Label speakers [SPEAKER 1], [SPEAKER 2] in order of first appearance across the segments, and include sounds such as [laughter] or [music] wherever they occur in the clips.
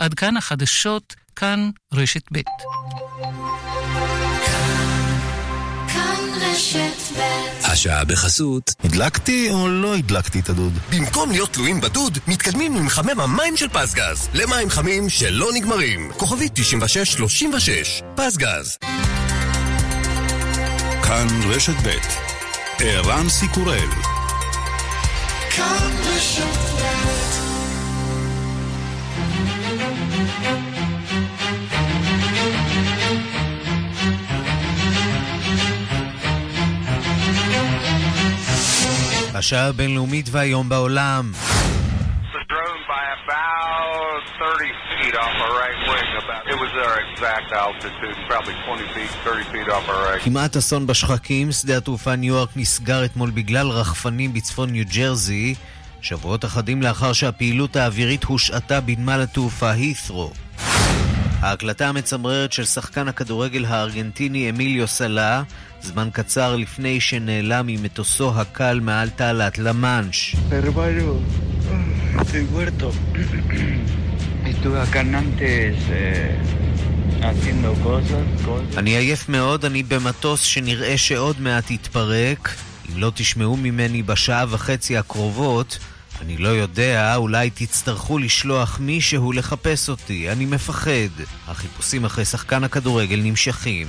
[SPEAKER 1] עד כאן החדשות, כאן רשת ב'.
[SPEAKER 2] השעה בחסות.
[SPEAKER 3] הדלקתי או לא הדלקתי את הדוד?
[SPEAKER 2] במקום להיות תלויים בדוד, מתקדמים עם מחמם המים של פסגז. למים חמים שלא נגמרים. כוכבית 9636. פסגז.
[SPEAKER 4] כאן רשת ב' ערן סיקורל
[SPEAKER 5] כאן רשת ב'
[SPEAKER 6] השעה הבינלאומית והיום בעולם. כמעט אסון בשחקים, שדה התעופה ניו יורק נסגר אתמול בגלל רחפנים בצפון ניו ג'רזי, שבועות אחדים לאחר שהפעילות האווירית הושעתה בנמל התעופה הית'רו. ההקלטה המצמררת של שחקן הכדורגל הארגנטיני אמיליו סלה, זמן קצר לפני שנעלם ממטוסו הקל מעל תעלת למאנש. אני עייף מאוד, אני במטוס שנראה שעוד מעט יתפרק. אם לא תשמעו ממני בשעה וחצי הקרובות, אני לא יודע, אולי תצטרכו לשלוח מישהו לחפש אותי, אני מפחד. החיפושים אחרי שחקן הכדורגל נמשכים.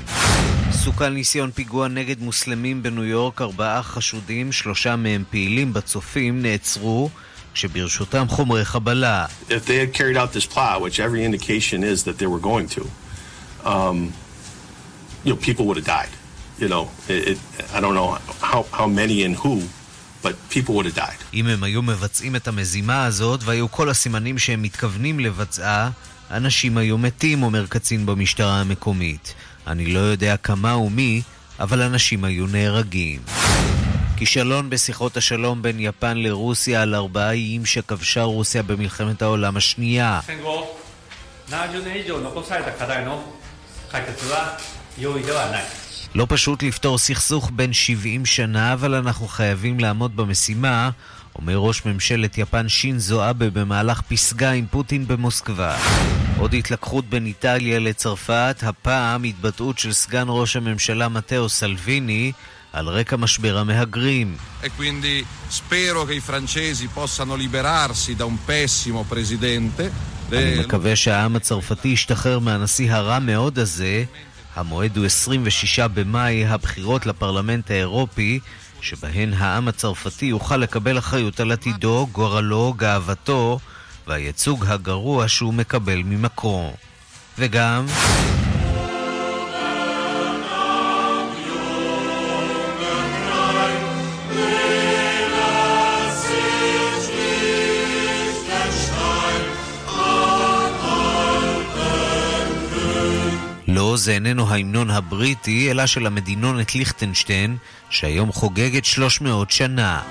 [SPEAKER 6] סוכן ניסיון פיגוע נגד מוסלמים בניו יורק, ארבעה חשודים, שלושה מהם פעילים בצופים, נעצרו. כשברשותם חומרי חבלה.
[SPEAKER 7] If they had carried out this plot, which every indication is that they were going to, um, you know, people would have died. You know, it, it, I don't know how, how many and who, but people would have died.
[SPEAKER 6] אם הם היו מבצעים את המזימה הזאת, והיו כל הסימנים שהם מתכוונים לבצעה, אנשים היו מתים, אומר קצין במשטרה המקומית. אני לא יודע כמה ומי, אבל אנשים היו נהרגים. כישלון בשיחות השלום בין יפן לרוסיה על ארבעה איים שכבשה רוסיה במלחמת העולם השנייה. לא פשוט לפתור סכסוך בין 70 שנה, אבל אנחנו חייבים לעמוד במשימה, אומר ראש ממשלת יפן שינזו אבה במהלך פסגה עם פוטין במוסקבה. עוד התלקחות בין איטליה לצרפת, הפעם התבטאות של סגן ראש הממשלה מתאו סלוויני על רקע משבר המהגרים.
[SPEAKER 8] E quindi spero che i francesi possano liberarsi da un pessimo presidente.
[SPEAKER 6] אני מקווה שהעם הצרפתי ישתחרר מהנשיא הרע מאוד הזה. המועד הוא 26 במאי, הבחירות לפרלמנט האירופי, שבהן העם הצרפתי יוכל לקבל אחריות על עתידו, גורלו, גאוותו והייצוג הגרוע שהוא מקבל ממקרו. וגם... זה איננו ההמנון הבריטי, אלא של המדינונת ליכטנשטיין, שהיום חוגגת 300 שנה.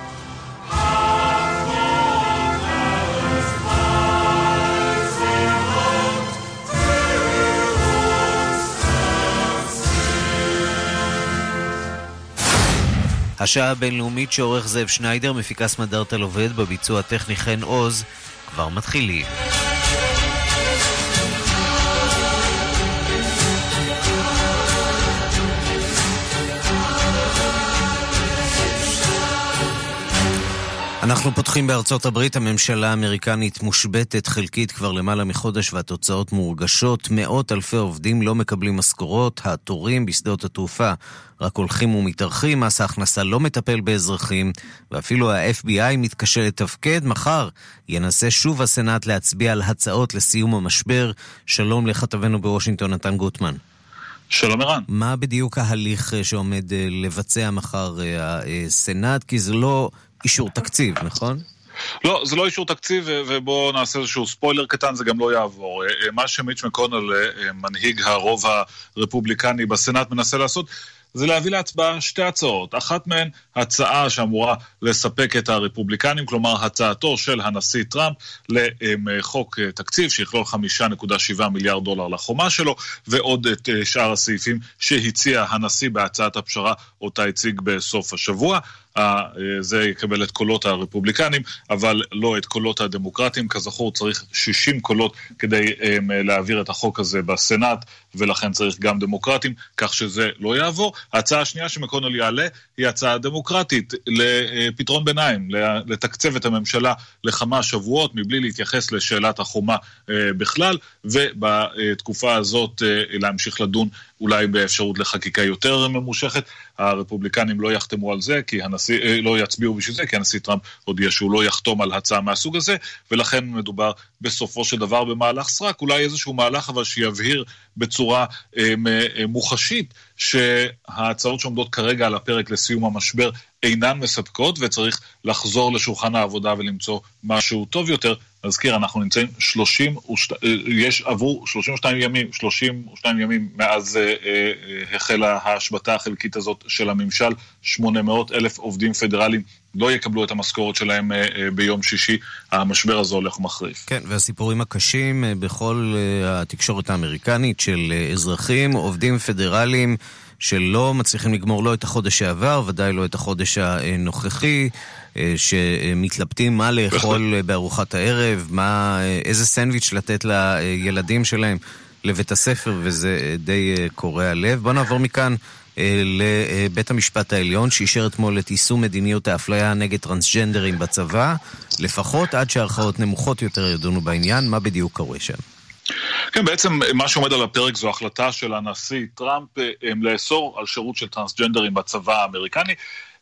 [SPEAKER 6] השעה הבינלאומית שעורך זאב שניידר, מפיקס מדארטל עובד, בביצוע הטכני חן עוז, כבר מתחילים. אנחנו פותחים בארצות הברית, הממשלה האמריקנית מושבתת חלקית כבר למעלה מחודש והתוצאות מורגשות. מאות אלפי עובדים לא מקבלים משכורות, התורים בשדות התעופה רק הולכים ומתארחים, מס ההכנסה לא מטפל באזרחים, ואפילו ה-FBI מתקשה לתפקד. מחר ינסה שוב הסנאט להצביע על הצעות לסיום המשבר. שלום לכתבנו בוושינגטון, נתן גוטמן.
[SPEAKER 9] שלום ערן.
[SPEAKER 6] מה בדיוק ההליך שעומד לבצע מחר הסנאט? כי זה לא אישור תקציב, נכון?
[SPEAKER 9] לא, זה לא אישור תקציב, ובואו נעשה איזשהו ספוילר קטן, זה גם לא יעבור. מה שמיץ' מקונל, מנהיג הרוב הרפובליקני בסנאט, מנסה לעשות, זה להביא להצבעה שתי הצעות. אחת מהן, הצעה שאמורה לספק את הרפובליקנים, כלומר הצעתו של הנשיא טראמפ לחוק תקציב שיכלול 5.7 מיליארד דולר לחומה שלו, ועוד את שאר הסעיפים שהציע הנשיא בהצעת הפשרה אותה הציג בסוף השבוע. זה יקבל את קולות הרפובליקנים, אבל לא את קולות הדמוקרטים. כזכור, צריך 60 קולות כדי להעביר את החוק הזה בסנאט, ולכן צריך גם דמוקרטים, כך שזה לא יעבור. ההצעה השנייה שמקונל יעלה היא הצעה דמוקרטית לפתרון ביניים, לתקצב את הממשלה לכמה שבועות מבלי להתייחס לשאלת החומה בכלל, ובתקופה הזאת להמשיך לדון אולי באפשרות לחקיקה יותר ממושכת. הרפובליקנים לא יחתמו על זה, כי הנשיא, לא יצביעו בשביל זה, כי הנשיא טראמפ הודיע שהוא לא יחתום על הצעה מהסוג הזה, ולכן מדובר בסופו של דבר במהלך סרק, אולי איזשהו מהלך אבל שיבהיר בצורה אה, מוחשית שההצעות שעומדות כרגע על הפרק לסיום המשבר אינן מספקות וצריך לחזור לשולחן העבודה ולמצוא משהו טוב יותר. נזכיר, אנחנו נמצאים 32, יש עבור 32 ימים, 32 ימים מאז אה, אה, החלה ההשבתה החלקית הזאת של הממשל, 800 אלף עובדים פדרליים לא יקבלו את המשכורת שלהם אה, אה, ביום שישי, המשבר הזה הולך ומחריף.
[SPEAKER 6] כן, והסיפורים הקשים אה, בכל אה, התקשורת האמריקנית של אה, אזרחים, עובדים פדרליים. שלא מצליחים לגמור לא את החודש שעבר, ודאי לא את החודש הנוכחי, אה, שמתלבטים מה לאכול בארוחת הערב, מה, אה, איזה סנדוויץ' לתת לילדים שלהם לבית הספר, וזה די אה, קורע לב. בואו נעבור מכאן לבית המשפט העליון, שאישר אתמול את יישום מדיניות האפליה נגד טרנסג'נדרים בצבא, לפחות עד שערכאות נמוכות יותר ידונו בעניין, מה בדיוק קורה שם.
[SPEAKER 9] כן, בעצם מה שעומד על הפרק זו החלטה של הנשיא טראמפ לאסור על שירות של טרנסג'נדרים בצבא האמריקני.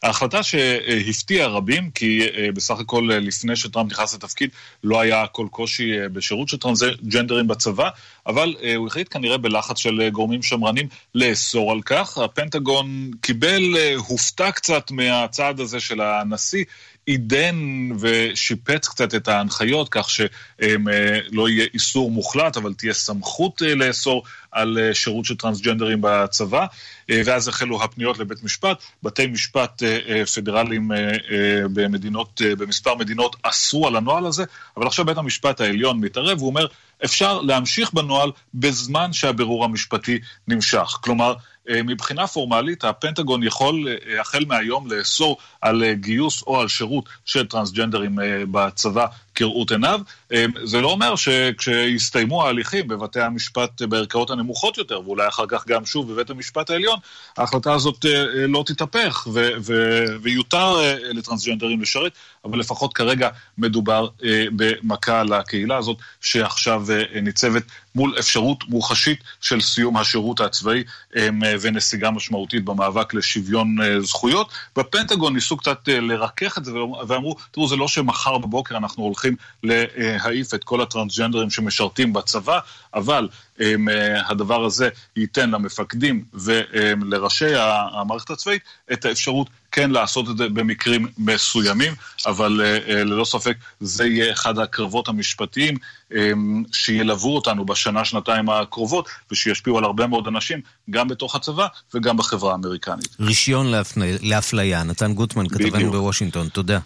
[SPEAKER 9] ההחלטה שהפתיעה רבים, כי אה, בסך הכל אה, לפני שטראמפ נכנס לתפקיד לא היה כל קושי אה, בשירות של טרנסג'נדרים בצבא, אבל הוא החליט כנראה בלחץ של גורמים שמרנים לאסור על כך. הפנטגון קיבל, הופתע קצת מהצעד הזה של הנשיא, עידן ושיפץ קצת את ההנחיות כך שלא יהיה איסור מוחלט, אבל תהיה סמכות לאסור על שירות של טרנסג'נדרים בצבא. אה, ואז החלו הפניות לבית משפט. בתי משפט אה, אה, פדרליים במדינות, במספר מדינות אסרו על הנוהל הזה, אבל עכשיו בית המשפט העליון מתערב ואומר, אפשר להמשיך בנוהל בזמן שהבירור המשפטי נמשך. כלומר, מבחינה פורמלית, הפנטגון יכול החל מהיום לאסור על גיוס או על שירות של טרנסג'נדרים בצבא כראות עיניו. זה לא אומר שכשיסתיימו ההליכים בבתי המשפט בערכאות הנמוכות יותר, ואולי אחר כך גם שוב בבית המשפט העליון, ההחלטה הזאת אה, אה, לא תתהפך ויותר אה, לטרנסג'נדרים לשרת, אבל לפחות כרגע מדובר במכה לקהילה הזאת, שעכשיו ניצבת מול אפשרות מוחשית של סיום השירות הצבאי ונסיגה משמעותית במאבק לשוויון זכויות. בפנטגון ניסו קצת לרכך את זה ואמרו, תראו, זה לא שמחר בבוקר אנחנו הולכים להעיף את כל הטרנסג'נדרים שמשרתים בצבא, אבל הדבר הזה ייתן למפקדים ולראשי המערכת הצבאית את האפשרות כן לעשות את זה במקרים מסוימים, אבל ללא ספק זה יהיה אחד הקרבות המשפטיים שילוו אותנו בשנה-שנתיים הקרובות ושישפיעו על הרבה מאוד אנשים, גם בתוך הצבא וגם בחברה האמריקנית.
[SPEAKER 6] רישיון לאפליה, נתן גוטמן, כתבנו בוושינגטון, תודה.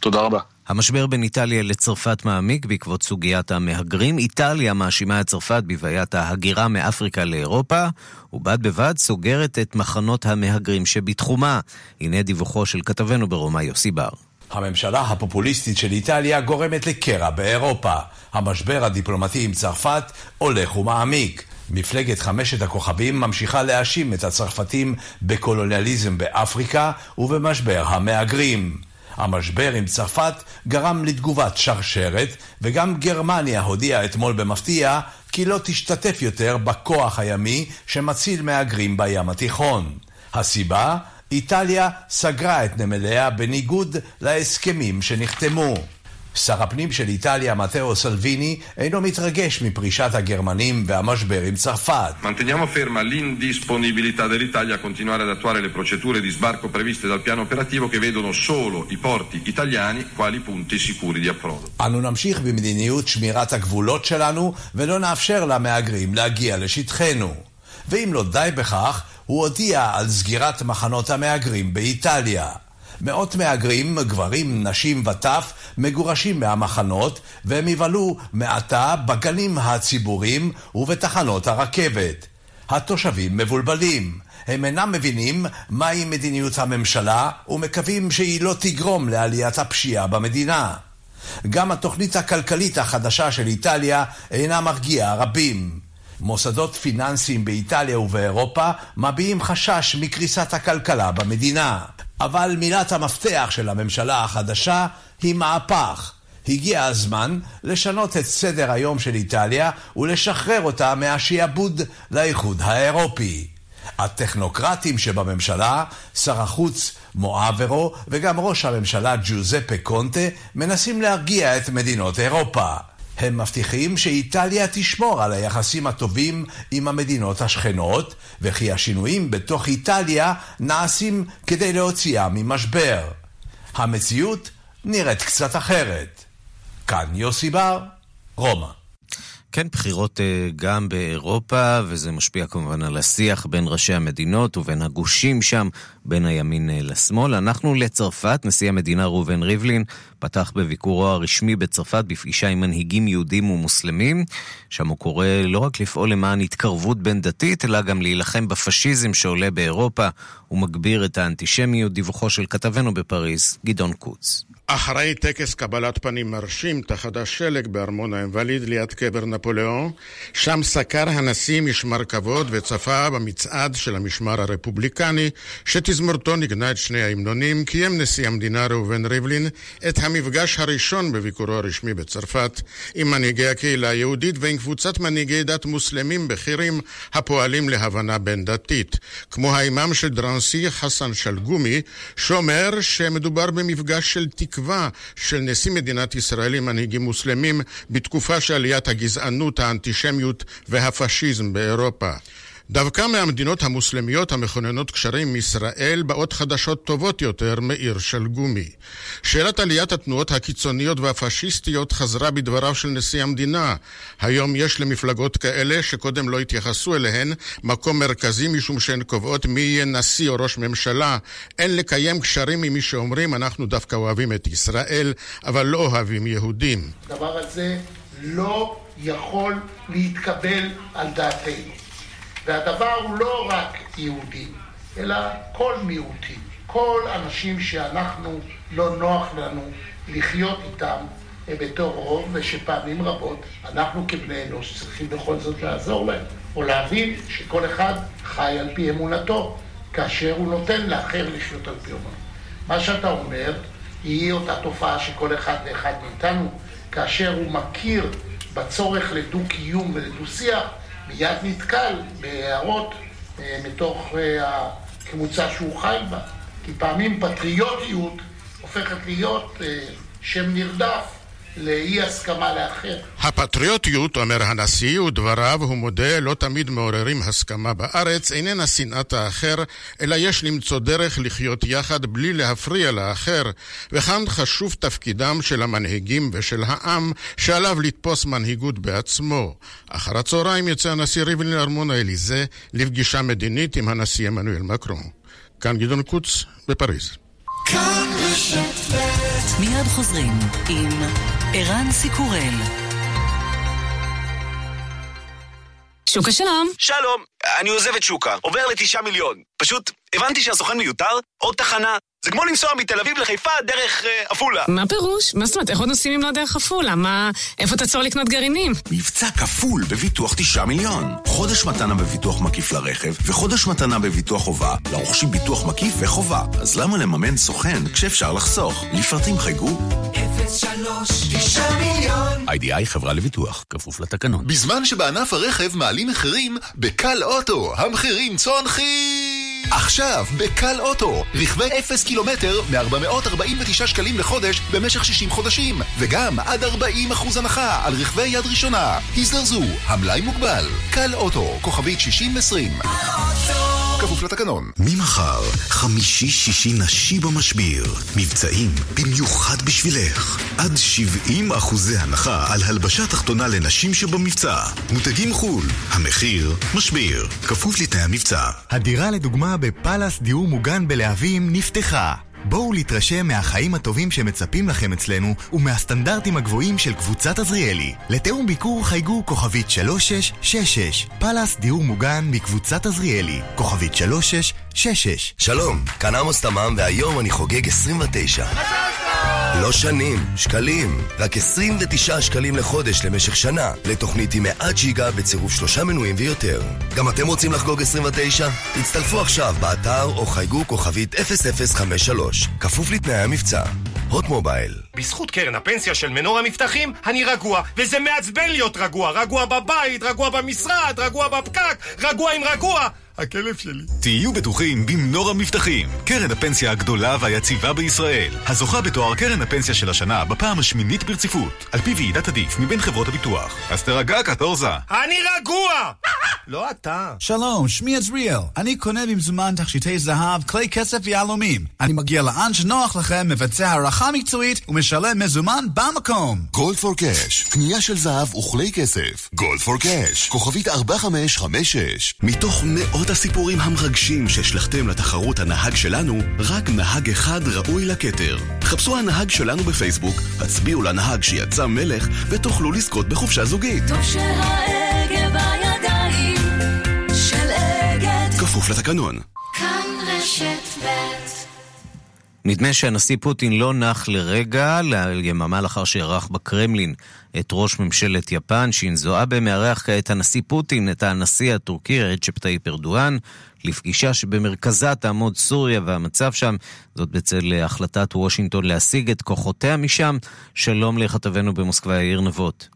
[SPEAKER 9] תודה רבה.
[SPEAKER 6] המשבר בין איטליה לצרפת מעמיק בעקבות סוגיית המהגרים. איטליה מאשימה את צרפת בבעיית ההגירה מאפריקה לאירופה, ובד בבד סוגרת את מחנות המהגרים שבתחומה. הנה דיווחו של כתבנו ברומא יוסי בר.
[SPEAKER 5] הממשלה הפופוליסטית של איטליה גורמת לקרע באירופה. המשבר הדיפלומטי עם צרפת הולך ומעמיק. מפלגת חמשת הכוכבים ממשיכה להאשים את הצרפתים בקולוניאליזם באפריקה ובמשבר המהגרים. המשבר עם צרפת גרם לתגובת שרשרת, וגם גרמניה הודיעה אתמול במפתיע כי לא תשתתף יותר בכוח הימי שמציל מהגרים בים התיכון. הסיבה? איטליה סגרה את נמליה בניגוד להסכמים שנחתמו. שר הפנים של איטליה, מתאו סלוויני, אינו מתרגש מפרישת הגרמנים והמשבר עם צרפת.
[SPEAKER 10] Manteniamo ferma l'indisponibilità dell'Italia a continuare ad attuare le procedure di sbarco previste dal piano operativo che vedono solo i porti italiani quali punti sicuri di approdo.
[SPEAKER 5] אנו נמשיך במדיניות שמירת הגבולות שלנו ולא נאפשר למהגרים להגיע לשטחנו. ואם לא די בכך, הוא הודיע על סגירת מחנות המהגרים באיטליה. מאות מהגרים, גברים, נשים וטף, מגורשים מהמחנות, והם יבלו מעתה בגנים הציבוריים ובתחנות הרכבת. התושבים מבולבלים. הם אינם מבינים מהי מדיניות הממשלה ומקווים שהיא לא תגרום לעליית הפשיעה במדינה. גם התוכנית הכלכלית החדשה של איטליה אינה מרגיעה רבים. מוסדות פיננסיים באיטליה ובאירופה מביעים חשש מקריסת הכלכלה במדינה. אבל מילת המפתח של הממשלה החדשה היא מהפך. הגיע הזמן לשנות את סדר היום של איטליה ולשחרר אותה מהשיעבוד לאיחוד האירופי. הטכנוקרטים שבממשלה, שר החוץ מואברו וגם ראש הממשלה ג'וזפה קונטה מנסים להרגיע את מדינות אירופה. הם מבטיחים שאיטליה תשמור על היחסים הטובים עם המדינות השכנות, וכי השינויים בתוך איטליה נעשים כדי להוציאה ממשבר. המציאות נראית קצת אחרת. כאן יוסי בר, רומא.
[SPEAKER 6] כן, בחירות אה, גם באירופה, וזה משפיע כמובן על השיח בין ראשי המדינות ובין הגושים שם, בין הימין אה, לשמאל. אנחנו לצרפת, נשיא המדינה ראובן ריבלין פתח בביקורו הרשמי בצרפת בפגישה עם מנהיגים יהודים ומוסלמים, שם הוא קורא לא רק לפעול למען התקרבות בין דתית, אלא גם להילחם בפשיזם שעולה באירופה ומגביר את האנטישמיות, דיווחו של כתבנו בפריז, גדעון קוץ.
[SPEAKER 11] אחרי טקס קבלת פנים מרשים תחת השלג בארמון האינווליד ליד קבר נפוליאון, שם סקר הנשיא משמר כבוד וצפה במצעד של המשמר הרפובליקני, שתזמורתו ניגנה את שני ההמנונים, קיים נשיא המדינה ראובן ריבלין את המפגש הראשון בביקורו הרשמי בצרפת עם מנהיגי הקהילה היהודית ועם קבוצת מנהיגי דת מוסלמים בכירים הפועלים להבנה בין דתית, כמו האימאם של דרנסי חסן שלגומי, שאומר שמדובר במפגש של תקווה התקווה של נשיא מדינת ישראל עם מנהיגים מוסלמים בתקופה של עליית הגזענות, האנטישמיות והפשיזם באירופה. דווקא מהמדינות המוסלמיות המכוננות קשרים עם ישראל באות חדשות טובות יותר מעיר של גומי. שאלת עליית התנועות הקיצוניות והפשיסטיות חזרה בדבריו של נשיא המדינה. היום יש למפלגות כאלה שקודם לא התייחסו אליהן מקום מרכזי משום שהן קובעות מי יהיה נשיא או ראש ממשלה. אין לקיים קשרים עם מי שאומרים אנחנו דווקא אוהבים את ישראל, אבל לא אוהבים יהודים.
[SPEAKER 12] הדבר הזה לא יכול להתקבל על דעתנו. והדבר הוא לא רק יהודים, אלא כל מיעוטים, כל אנשים שאנחנו לא נוח לנו לחיות איתם בתור רוב, ושפעמים רבות אנחנו כבני אנוש צריכים בכל זאת לעזור להם, או להבין שכל אחד חי על פי אמונתו, כאשר הוא נותן לאחר לחיות על פי אמונתו. מה שאתה אומר היא אותה תופעה שכל אחד ואחד מאיתנו, כאשר הוא מכיר בצורך לדו-קיום ולדו-שיח, מיד נתקל בהערות אה, מתוך אה, הקבוצה שהוא חי בה. כי פעמים פטריוטיות הופכת להיות אה, שם נרדף לאי הסכמה לאחר.
[SPEAKER 11] הפטריוטיות, אומר הנשיא, ודבריו, הוא מודה, לא תמיד מעוררים הסכמה בארץ, איננה שנאת האחר, אלא יש למצוא דרך לחיות יחד בלי להפריע לאחר, וכאן חשוב תפקידם של המנהיגים ושל העם, שעליו לתפוס מנהיגות בעצמו. אחר הצהריים יצא הנשיא ריבלין לארמון האליזה לפגישה מדינית עם הנשיא עמנואל מקרון. כאן גדעון קוץ, בפריז.
[SPEAKER 13] מיד חוזרים עם ערן סיקורל.
[SPEAKER 14] שוקה שלום.
[SPEAKER 15] שלום, אני עוזב את שוקה, עובר לתשעה מיליון. פשוט הבנתי שהסוכן מיותר, עוד תחנה. זה כמו לנסוע מתל אביב לחיפה דרך אה, עפולה.
[SPEAKER 14] מה פירוש? מה זאת אומרת? איך עוד נוסעים אם לא דרך עפולה? מה... איפה תעצור לקנות גרעינים?
[SPEAKER 16] מבצע כפול בביטוח תשעה מיליון. חודש מתנה בביטוח מקיף לרכב, וחודש מתנה בביטוח חובה, לרוכשים ביטוח מקיף וחובה. אז למה לממן סוכן כשאפשר לחסוך? לפרטים חייגו 03 9 מיליון. איי-די-איי חברה לביטוח, כפוף לתקנון.
[SPEAKER 17] בזמן שבענף הרכב מעלים מחירים, בקל אוטו המחירים צונחים! עכשיו, בקל אוטו, רכבי 0 קילומטר מ-449 שקלים לחודש במשך 60 חודשים, וגם עד 40 אחוז הנחה על רכבי יד ראשונה. הזדרזו, המלאי מוגבל. קל אוטו, כוכבית 6020. כפוף לתקנון.
[SPEAKER 18] ממחר, חמישי-שישי נשי במשביר. מבצעים במיוחד בשבילך. עד 70 אחוזי הנחה על הלבשה תחתונה לנשים שבמבצע. מותגים חו"ל, המחיר, משביר. כפוף לתנאי המבצע.
[SPEAKER 19] הדירה לדוגמה בפאלאס דיור מוגן בלהבים נפתחה.
[SPEAKER 18] בואו להתרשם מהחיים הטובים שמצפים לכם אצלנו ומהסטנדרטים הגבוהים של קבוצת עזריאלי. לתיאום ביקור חייגו כוכבית 3666 פלאס דיור מוגן מקבוצת עזריאלי כוכבית 3666
[SPEAKER 2] שלום, כאן עמוס תמם והיום אני חוגג 29. לא שנים, שקלים. רק 29 שקלים לחודש למשך שנה, לתוכנית עם 100 ג'יגה בצירוף שלושה מנויים ויותר. גם אתם רוצים לחגוג 29? הצטרפו עכשיו באתר או חייגו כוכבית 0053, כפוף לתנאי המבצע. הוט מובייל.
[SPEAKER 19] בזכות קרן הפנסיה של מנור המבטחים, אני רגוע, וזה מעצבן להיות רגוע. רגוע בבית, רגוע במשרד, רגוע בפקק, רגוע עם רגוע. הכלב שלי.
[SPEAKER 18] תהיו בטוחים במנור המבטחים, קרן הפנסיה הגדולה והיציבה בישראל, הזוכה בתואר קרן הפנסיה של השנה בפעם השמינית ברציפות, על פי ועידת עדיף מבין חברות הביטוח. אז תרגע קטורזה.
[SPEAKER 19] אני רגוע! [laughs] לא אתה.
[SPEAKER 20] שלום, שמי עזריאל. אני קונה במזומן תכשיטי זהב, כלי כסף ויהלומים. אני מגיע לאן שנוח לכם, מבצע הערכה מקצועית ומשלם מזומן במקום.
[SPEAKER 2] גולד פור קאש, קנייה של זהב וכלי כסף. גולד פור קאש, כוכבית 4556.
[SPEAKER 18] מתוך מאות הסיפורים המרגשים שהשלכתם לתחרות הנהג שלנו, רק נהג אחד ראוי לכתר. חפשו הנהג שלנו בפייסבוק, הצביעו לנהג שיצא מלך, ותוכלו לזכות בחופשה זוגית.
[SPEAKER 13] טוב שההגה בידיים של אגד.
[SPEAKER 18] כפוף לתקנון.
[SPEAKER 13] כאן רשת ב'
[SPEAKER 6] נדמה שהנשיא פוטין לא נח לרגע, ליממה לאחר שאירח בקרמלין את ראש ממשלת יפן, שינזו אבה, מארח כעת הנשיא פוטין את הנשיא הטורקי רג'פ טאיפ ארדואן, לפגישה שבמרכזה תעמוד סוריה והמצב שם, זאת בצל החלטת וושינגטון להסיג את כוחותיה משם. שלום לכתבנו במוסקבה, יאיר נבות.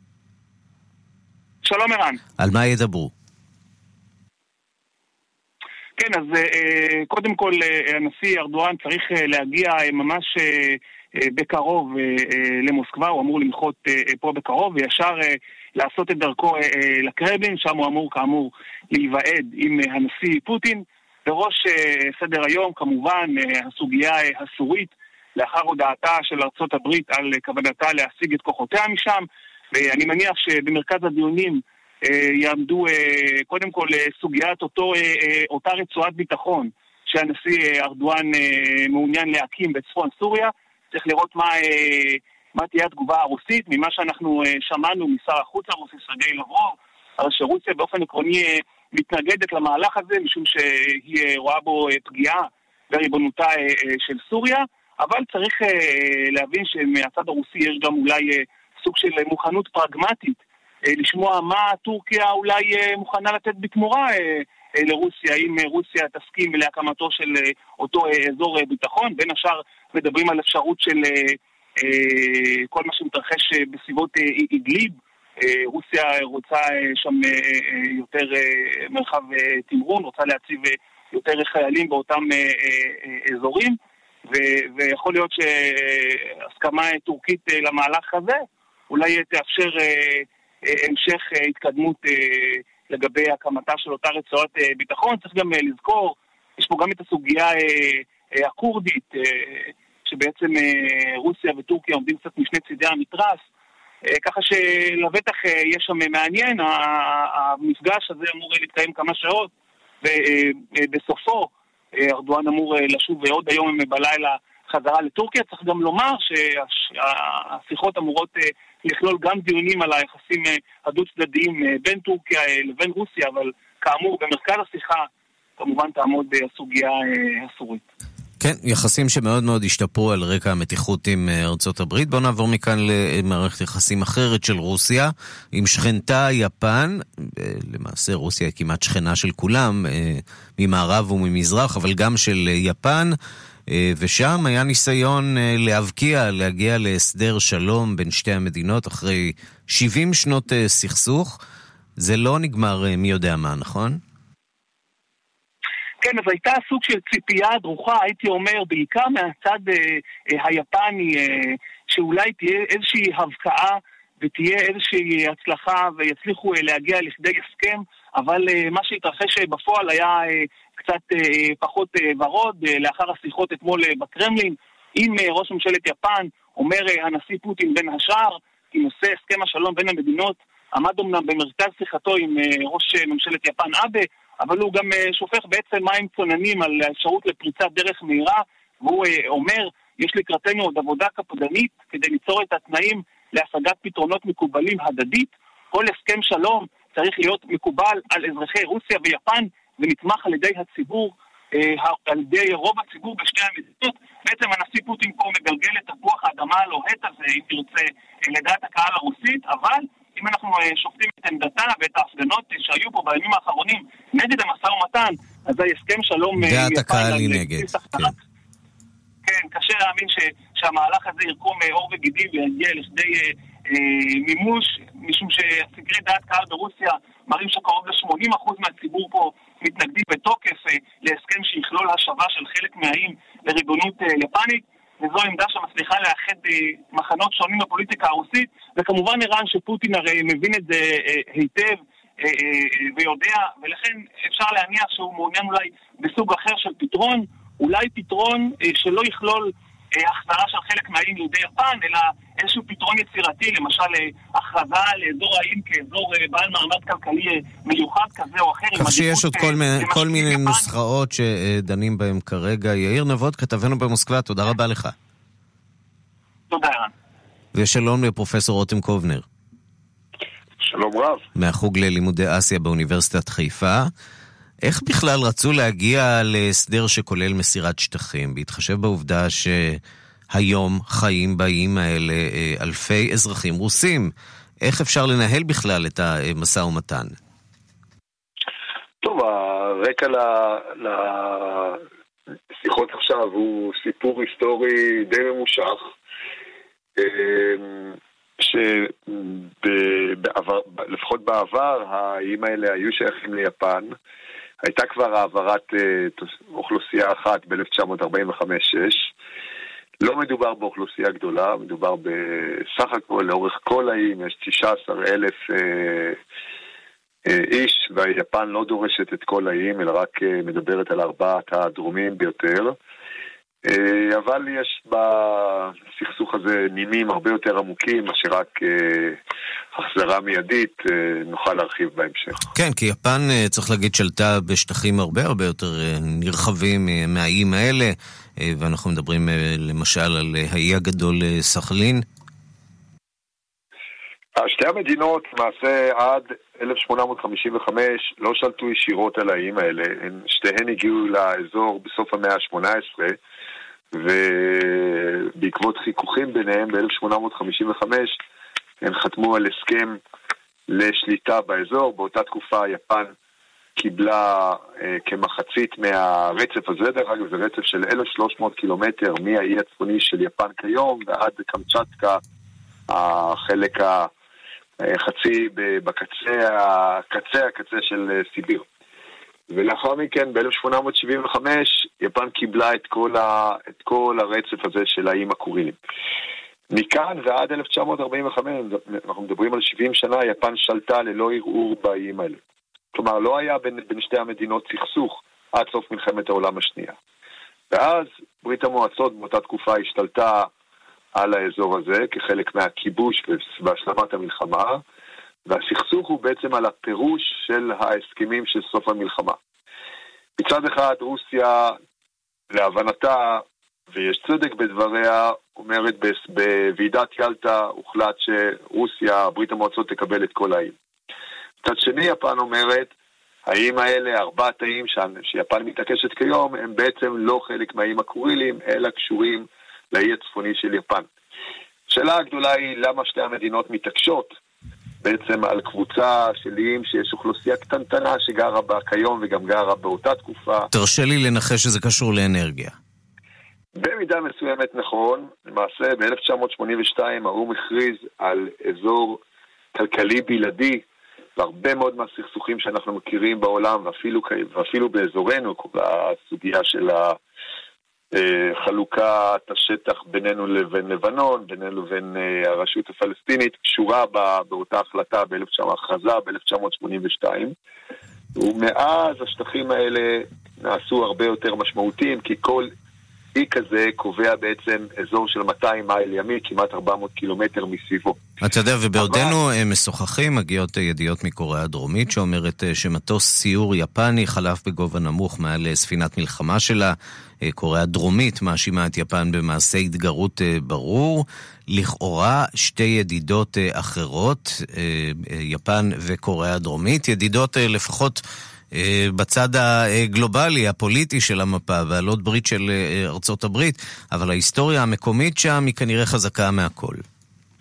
[SPEAKER 21] שלום ערן.
[SPEAKER 6] על מה ידברו?
[SPEAKER 21] כן, אז אה, קודם כל אה, הנשיא ארדואן צריך אה, להגיע ממש בקרוב למוסקבה, הוא אמור למחות פה בקרוב, וישר לעשות את דרכו לקרמלין, שם הוא אמור כאמור להיוועד עם הנשיא פוטין. בראש סדר היום כמובן הסוגיה הסורית, לאחר הודעתה של ארצות הברית על כוונתה להשיג את כוחותיה משם, ואני מניח שבמרכז הדיונים יעמדו קודם כל סוגיית אותו, אותה רצועת ביטחון שהנשיא ארדואן מעוניין להקים בצפון סוריה. צריך לראות מה, מה תהיה התגובה הרוסית. ממה שאנחנו שמענו משר החוץ הרוסי סרגי לברוב, הרי שרוסיה באופן עקרוני מתנגדת למהלך הזה משום שהיא רואה בו פגיעה בריבונותה של סוריה, אבל צריך להבין שמהצד הרוסי יש גם אולי סוג של מוכנות פרגמטית לשמוע מה טורקיה אולי מוכנה לתת בתמורה לרוסיה, אם רוסיה תסכים להקמתו של אותו אזור ביטחון. בין השאר מדברים על אפשרות של כל מה שמתרחש בסביבות אידליב. רוסיה רוצה שם יותר מרחב תמרון, רוצה להציב יותר חיילים באותם אזורים, ויכול להיות שהסכמה טורקית למהלך הזה אולי תאפשר המשך התקדמות לגבי הקמתה של אותה רצועת ביטחון. צריך גם לזכור, יש פה גם את הסוגיה הכורדית, שבעצם רוסיה וטורקיה עומדים קצת משני צידי המתרס, ככה שלבטח יש שם מעניין, המפגש הזה אמור להתקיים כמה שעות, ובסופו ארדואן אמור לשוב עוד היום בלילה חזרה לטורקיה. צריך גם לומר שהשיחות אמורות לכלול גם דיונים על היחסים הדו-צדדיים בין טורקיה לבין רוסיה, אבל כאמור במרכז השיחה כמובן תעמוד הסוגיה הסורית.
[SPEAKER 6] כן, יחסים שמאוד מאוד השתפרו על רקע המתיחות עם ארצות הברית. בואו נעבור מכאן למערכת יחסים אחרת של רוסיה, עם שכנתה יפן, למעשה רוסיה היא כמעט שכנה של כולם, ממערב וממזרח, אבל גם של יפן. ושם היה ניסיון להבקיע, להגיע להסדר שלום בין שתי המדינות אחרי 70 שנות סכסוך. זה לא נגמר מי יודע מה, נכון?
[SPEAKER 21] כן, אז הייתה סוג של ציפייה דרוכה, הייתי אומר, בעיקר מהצד אה, היפני, אה, שאולי תהיה איזושהי הבקעה ותהיה איזושהי הצלחה ויצליחו אה, להגיע לכדי הסכם, אבל אה, מה שהתרחש בפועל היה אה, קצת אה, פחות אה, ורוד, אה, לאחר השיחות אתמול בקרמלין, עם ראש ממשלת יפן, אומר הנשיא פוטין בין השאר, כי נושא הסכם השלום בין המדינות עמד אמנם במרכז שיחתו עם ראש ממשלת יפן אבה, אבל הוא גם שופך בעצם מים צוננים על האפשרות לפריצת דרך מהירה והוא אומר, יש לקראתנו עוד עבודה קפדנית כדי ליצור את התנאים להשגת פתרונות מקובלים הדדית. כל הסכם שלום צריך להיות מקובל על אזרחי רוסיה ויפן ונתמך על ידי הציבור, אה, על ידי רוב הציבור בשתי המדינות. בעצם הנשיא פוטין פה מגלגל את תפוח האדמה הלוהט הזה, אם תרצה, אה, לדעת הקהל הרוסית, אבל אם אנחנו אה, שופטים את עמדתה ואת ההפגנות שהיו פה בימים האחרונים נגד המשא ומתן, אז ההסכם שלום...
[SPEAKER 6] דעת הקהל היא נגד.
[SPEAKER 21] החלת כן, קשה להאמין ש, שהמהלך הזה ירקום עור וגידים ויגיע לכדי אה, אה, מימוש, משום שסקרי דעת קהל ברוסיה מראים שקרוב ל-80% מהציבור פה מתנגדים בתוקף אה, להסכם שיכלול השבה של חלק מהאיים לריבונות אה, יפנית, וזו עמדה שמצליחה לאחד אה, מחנות שונים בפוליטיקה הרוסית, וכמובן ערן שפוטין הרי מבין את זה היטב. ויודע, ולכן אפשר להניח שהוא מעוניין אולי בסוג אחר של פתרון, אולי פתרון שלא יכלול החזרה של חלק מהאיים לידי יפן, אלא פתרון יצירתי, למשל אה, הכרזה לאזור האיים כאזור אה, בעל מעמד כלכלי אה, מיוחד כזה או אחר.
[SPEAKER 6] כך שיש עוד כל כל מיני. נוסחאות שדנים בהן כרגע. יאיר נבות, כתבנו במוסקבה, תודה רבה לך.
[SPEAKER 21] תודה, ערן.
[SPEAKER 6] ושלום לפרופסור רותם קובנר,
[SPEAKER 22] שלום רב.
[SPEAKER 6] מהחוג ללימודי אסיה באוניברסיטת חיפה. איך בכלל רצו להגיע להסדר שכולל מסירת שטחים, בהתחשב בעובדה שהיום חיים באיים האלה אה, אלפי אזרחים רוסים? איך אפשר לנהל בכלל את המשא ומתן?
[SPEAKER 22] טוב, הרקע לשיחות עכשיו הוא סיפור היסטורי די ממושך, אמ, שלפחות בעבר האיים האלה היו שייכים ליפן. הייתה כבר העברת אה, אוכלוסייה אחת ב-1945-6. לא מדובר באוכלוסייה גדולה, מדובר בסך הכל לאורך כל האיים יש 19 אלף אה, אה, איש, ויפן לא דורשת את כל האיים, אלא רק אה, מדברת על ארבעת הדרומיים ביותר. אה, אבל יש בסכסוך הזה נימים הרבה יותר עמוקים מאשר רק אה, החזרה מיידית, אה, נוכל להרחיב בהמשך.
[SPEAKER 6] כן, כי יפן, אה, צריך להגיד, שלטה בשטחים הרבה הרבה יותר נרחבים מהאיים האלה, ואנחנו מדברים אה, למשל על אה, האי הגדול אה, סכלין.
[SPEAKER 22] שתי המדינות, למעשה עד 1855, לא שלטו ישירות על האיים האלה. הן, שתיהן הגיעו לאזור בסוף המאה ה-18, ובעקבות חיכוכים ביניהם ב-1855, הם חתמו על הסכם לשליטה באזור. באותה תקופה יפן קיבלה אה, כמחצית מהרצף הזה, דרך אגב זה רצף של 1,300 קילומטר מהאי הצפוני של יפן כיום ועד קמצ'טקה, החלק ה... אה, בקצה, הקצה הקצה של אה, סיביר. ולאחר מכן, ב-1875, יפן קיבלה את כל, ה, את כל הרצף הזה של האיים הקורילים. מכאן ועד 1945, אנחנו מדברים על 70 שנה, יפן שלטה ללא ערעור באיים האלה. כלומר, לא היה בין, בין שתי המדינות סכסוך עד סוף מלחמת העולם השנייה. ואז ברית המועצות באותה תקופה השתלטה על האזור הזה כחלק מהכיבוש והשלמת המלחמה, והסכסוך הוא בעצם על הפירוש של ההסכמים של סוף המלחמה. מצד אחד רוסיה, להבנתה, ויש צדק בדבריה, אומרת בוועידת ילטה הוחלט שרוסיה, ברית המועצות תקבל את כל האיים. מצד שני יפן אומרת, האיים האלה, ארבעת האיים שיפן מתעקשת כיום, הם בעצם לא חלק מהאיים הקורילים, אלא קשורים לאי הצפוני של יפן. השאלה הגדולה היא למה שתי המדינות מתעקשות בעצם על קבוצה של איים שיש אוכלוסייה קטנטנה שגרה בה כיום וגם גרה באותה תקופה.
[SPEAKER 6] תרשה לי לנחש שזה קשור לאנרגיה.
[SPEAKER 22] במידה מסוימת נכון, למעשה ב-1982 האו"ם הכריז על אזור כלכלי בלעדי והרבה מאוד מהסכסוכים שאנחנו מכירים בעולם ואפילו, ואפילו באזורנו, הסוגיה של אה, חלוקת השטח בינינו לבין לבנון, בינינו לבין אה, הרשות הפלסטינית, קשורה באותה החלטה, בהכרזה ב-1982, ומאז השטחים האלה נעשו הרבה יותר משמעותיים, כי כל אי כזה קובע בעצם אזור של 200 מייל ימי, כמעט 400 קילומטר מסביבו.
[SPEAKER 6] אתה יודע, ובעודנו אבל... משוחחים, מגיעות ידיעות מקוריאה הדרומית שאומרת אה, שמטוס סיור יפני חלף בגובה נמוך מעל אה, ספינת מלחמה שלה. אה, קוריאה הדרומית מאשימה את יפן במעשה התגרות ברור. לכאורה שתי ידידות אחרות, יפן וקוריאה הדרומית, ידידות לפחות אה, בצד הגלובלי, הפוליטי של המפה, בעלות ברית של אה, ארצות הברית, אבל ההיסטוריה המקומית שם היא כנראה חזקה מהכל.